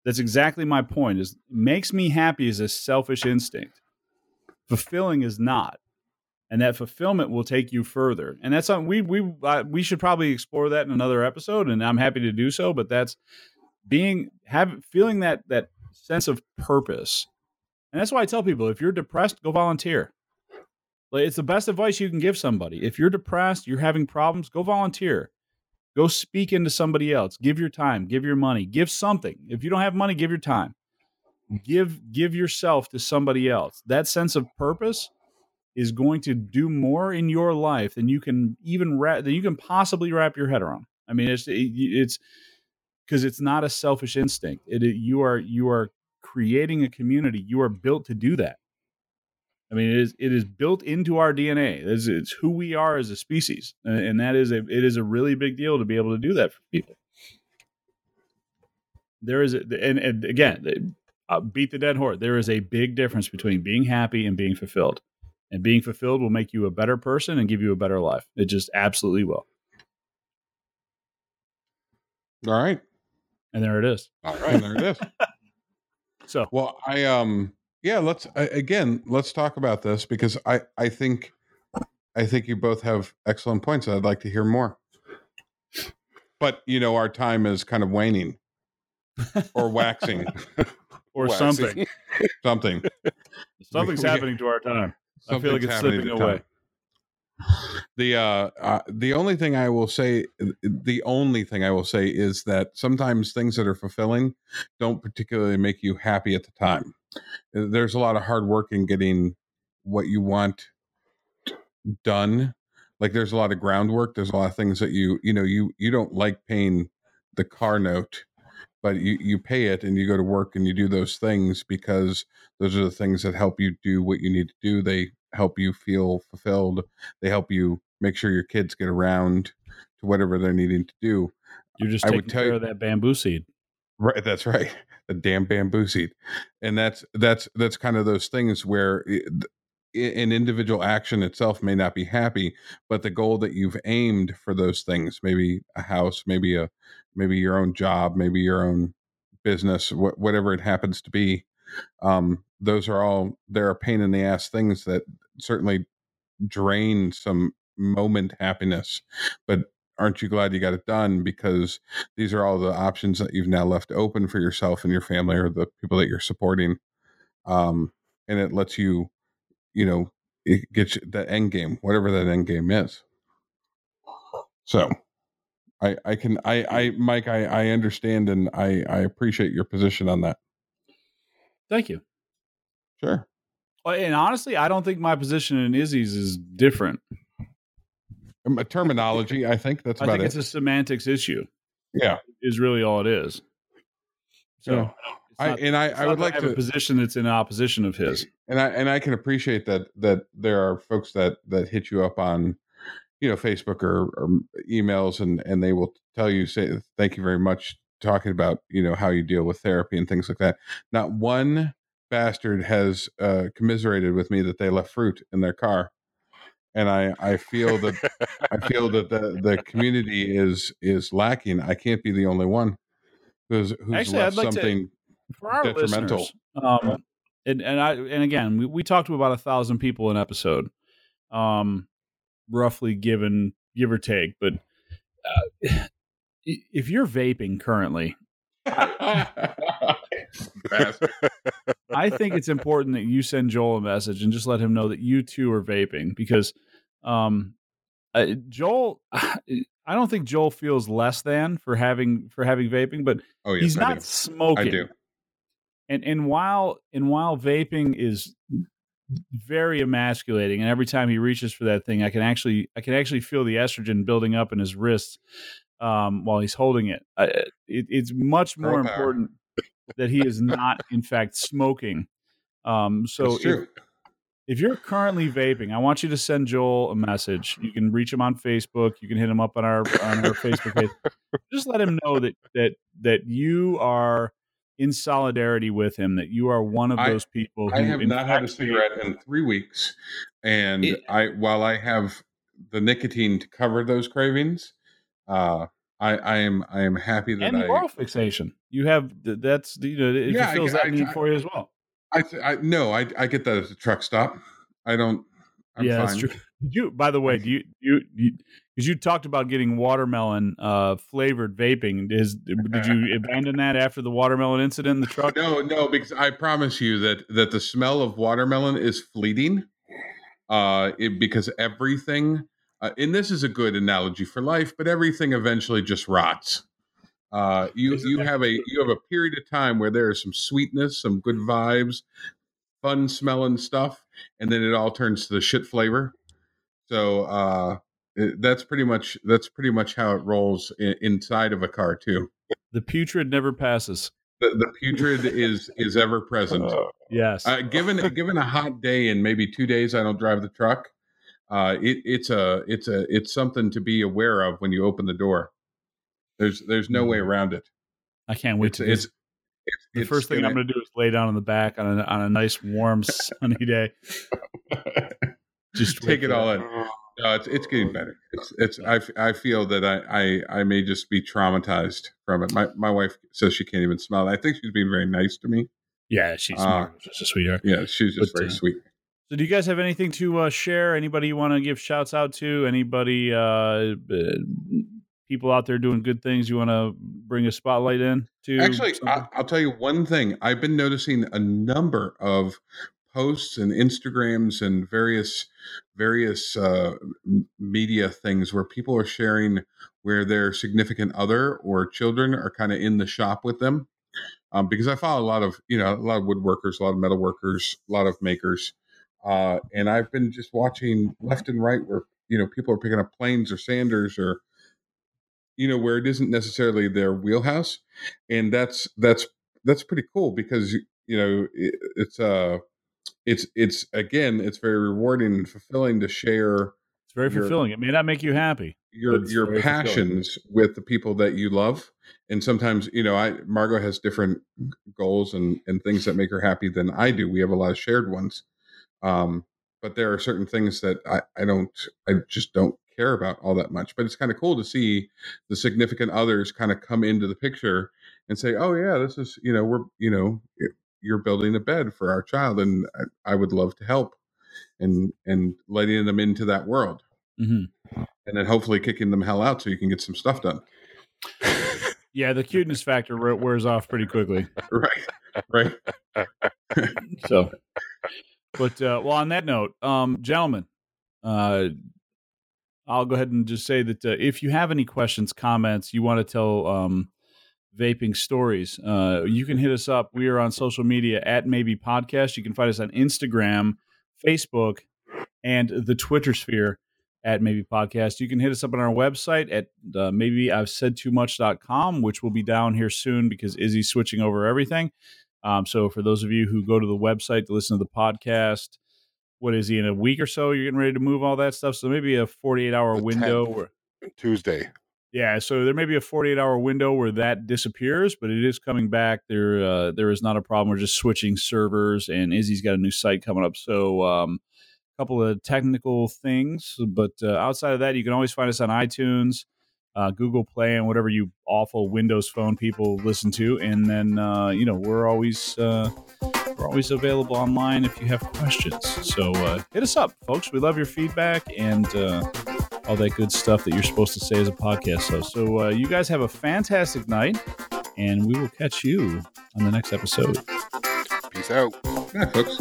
Speaker 2: That's exactly my point. Is makes me happy is a selfish instinct. Fulfilling is not, and that fulfillment will take you further. And that's something we we uh, we should probably explore that in another episode. And I'm happy to do so. But that's being have feeling that that sense of purpose, and that's why I tell people if you're depressed, go volunteer. Like, it's the best advice you can give somebody. If you're depressed, you're having problems, go volunteer. Go speak into somebody else. Give your time, give your money, give something. If you don't have money, give your time. Give give yourself to somebody else. That sense of purpose is going to do more in your life than you can even wrap, than you can possibly wrap your head around. I mean, it's it's because it's not a selfish instinct. It, it you are you are creating a community. You are built to do that. I mean, it is it is built into our DNA. It's, it's who we are as a species, and that is a it is a really big deal to be able to do that for people. There is a, and, and again, I'll uh, beat the dead horse. There is a big difference between being happy and being fulfilled, and being fulfilled will make you a better person and give you a better life. It just absolutely will.
Speaker 1: All right,
Speaker 2: and there it is.
Speaker 1: All right, there it is.
Speaker 2: so,
Speaker 1: well, I um yeah let's again let's talk about this because i i think i think you both have excellent points i'd like to hear more. But you know our time is kind of waning. Or waxing.
Speaker 2: Or waxing. something.
Speaker 1: Something.
Speaker 2: Something's happening to our time. I feel like it's slipping away
Speaker 1: the uh, uh, the only thing I will say, the only thing I will say is that sometimes things that are fulfilling don't particularly make you happy at the time. There's a lot of hard work in getting what you want done. Like there's a lot of groundwork. There's a lot of things that you you know you you don't like paying the car note, but you you pay it and you go to work and you do those things because those are the things that help you do what you need to do. They help you feel fulfilled. They help you make sure your kids get around to whatever they're needing to do.
Speaker 2: You're just I taking care you, of that bamboo seed.
Speaker 1: Right, that's right. The damn bamboo seed, and that's that's that's kind of those things where it, an individual action itself may not be happy, but the goal that you've aimed for those things, maybe a house, maybe a maybe your own job, maybe your own business, wh- whatever it happens to be, um, those are all there are pain in the ass things that certainly drain some moment happiness but aren't you glad you got it done? Because these are all the options that you've now left open for yourself and your family or the people that you're supporting um, and it lets you you know it gets that end game whatever that end game is. So i i can i i mike i i understand and i i appreciate your position on that.
Speaker 2: Thank you
Speaker 1: sure
Speaker 2: and honestly i don't think my position in izzy's is different
Speaker 1: um, a terminology. I think that's. I think
Speaker 2: it's a semantics issue.
Speaker 1: Yeah,
Speaker 2: is really all it is. So, yeah.
Speaker 1: I and I, I would like
Speaker 2: to
Speaker 1: have
Speaker 2: a position that's in opposition of his.
Speaker 1: And I and I can appreciate that that there are folks that that hit you up on, you know, Facebook or, or emails, and and they will tell you say thank you very much talking about you know how you deal with therapy and things like that. Not one bastard has uh, commiserated with me that they left fruit in their car and I I feel that I feel that the the community is is lacking. I can't be the only one who's who's Actually, left like something to, detrimental.
Speaker 2: Um, and and I and again we, we talked to about a thousand people an episode, um, roughly given give or take. But uh, if you're vaping currently, I think it's important that you send Joel a message and just let him know that you two are vaping because um, uh, Joel, I don't think Joel feels less than for having for having vaping, but oh, yes, he's not I smoking. I do. And and while and while vaping is very emasculating, and every time he reaches for that thing, I can actually I can actually feel the estrogen building up in his wrists um, while he's holding it. Uh, it it's much more important that he is not, in fact, smoking. Um, so if, if, you're currently vaping, I want you to send Joel a message. You can reach him on Facebook. You can hit him up on our on our Facebook page. Just let him know that that that you are in solidarity with him. That you are one of those people.
Speaker 1: Who, I have not had a cigarette in three weeks, and it, I while I have the nicotine to cover those cravings, uh, I, I am I am happy that
Speaker 2: and
Speaker 1: I
Speaker 2: oral fixation. You have that's you know it
Speaker 1: Yeah, I-
Speaker 2: fulfills
Speaker 1: I-
Speaker 2: that need
Speaker 1: I-
Speaker 2: for you as well.
Speaker 1: I, I no I I get that at the truck stop. I don't. I'm
Speaker 2: yeah,
Speaker 1: fine.
Speaker 2: that's true. Did you, by the way, do you you because you, talked about getting watermelon uh, flavored vaping? Is did you abandon that after the watermelon incident in the truck?
Speaker 1: No, no, because I promise you that that the smell of watermelon is fleeting. Uh, it, because everything, uh, and this is a good analogy for life, but everything eventually just rots. Uh, you you have a you have a period of time where there is some sweetness, some good vibes, fun smelling stuff, and then it all turns to the shit flavor. So uh, it, that's pretty much that's pretty much how it rolls in, inside of a car too.
Speaker 2: The putrid never passes.
Speaker 1: The, the putrid is is ever present.
Speaker 3: Uh,
Speaker 2: Yes,
Speaker 1: Uh, given given a hot day and maybe two days I don't drive the truck, uh, it, it's a it's a it's something to be aware of when you open the door. There's there's no way around it.
Speaker 2: I can't wait
Speaker 1: It's
Speaker 2: to.
Speaker 1: it's, it's
Speaker 2: the first thing I'm
Speaker 1: gonna-
Speaker 2: do is lay down in the back on a on a nice warm sunny day. Just
Speaker 1: take it all in. No, it's it's getting better. It's it's I, I feel that I, I I may just be traumatized from it. My my wife says she can't even smell it. I think she's being very nice to me.
Speaker 2: Yeah, she's
Speaker 1: Uh.
Speaker 2: She's a sweetheart.
Speaker 1: Yeah, she's just
Speaker 2: But,
Speaker 1: very
Speaker 2: uh,
Speaker 1: sweet.
Speaker 2: So, do you guys have anything to uh, share? Anybody you want to give shouts out to? Anybody, uh, people out there doing good things you want to bring a spotlight in to?
Speaker 1: Actually. I, I'll tell you one thing. I've been noticing a number of posts and Instagrams and various various uh, media things where people are sharing where their significant other or children are kind of in the shop with them. Um, because I follow a lot of you know a lot of woodworkers, a lot of metalworkers, a lot of makers, uh, and I've been just watching left and right where you know people are picking up planes or sanders or you know where it isn't necessarily their wheelhouse and that's that's that's pretty cool because you know it, it's uh it's it's again it's very rewarding and fulfilling to share
Speaker 2: it's very
Speaker 1: your-
Speaker 2: fulfilling. It may not make you happy.
Speaker 1: your your
Speaker 2: very fulfilling.
Speaker 1: passions with the people that you love and sometimes you know i margot has different goals and and things that make her happy than i do we have a lot of shared ones um but there are certain things that i i don't i just don't care about all that much but it's kind of cool to see the significant others kind of come into the picture and say oh yeah this is you know we're you know you're building a bed for our child and i, I would love to help and and letting them into that world
Speaker 2: hmm
Speaker 1: and then hopefully kicking them hell out so you can get some stuff done.
Speaker 2: Yeah, the cuteness factor wears off pretty quickly.
Speaker 1: Right, right.
Speaker 2: So, but uh, well, on that note, um, gentlemen, uh, I'll go ahead and just say that uh, if you have any questions, comments, you want to tell um, vaping stories, uh, you can hit us up. We are on social media at Maybe Podcast. You can find us on Instagram, Facebook, and the Twitter sphere at Maybe Podcast. You can hit us up on our website at uh, maybe I've said too much.com, which will be down here soon because Izzy's switching over everything. Um, so for those of you who go to the website to listen to the podcast, what is he in a week or so? You're getting ready to move all that stuff. So maybe a 48 hour
Speaker 3: The
Speaker 2: window
Speaker 3: 10th.
Speaker 2: where
Speaker 3: Tuesday.
Speaker 2: yeah, so there may be a 48 hour window where that disappears, but it is coming back. There, uh, there is not a problem. We're just switching servers, and Izzy's got a new site coming up. So, um, a couple of technical things, but uh, outside of that, you can always find us on iTunes, uh, Google Play, and whatever you awful Windows Phone people listen to. And then, uh, you know, we're always uh, we're always available online if you have questions. So uh, hit us up, folks. We love your feedback and. Uh, all that good stuff that you're supposed to say as a podcast host. So, uh, you guys have a fantastic night, and we will catch you on the next episode.
Speaker 3: Peace out.
Speaker 1: Yeah, folks.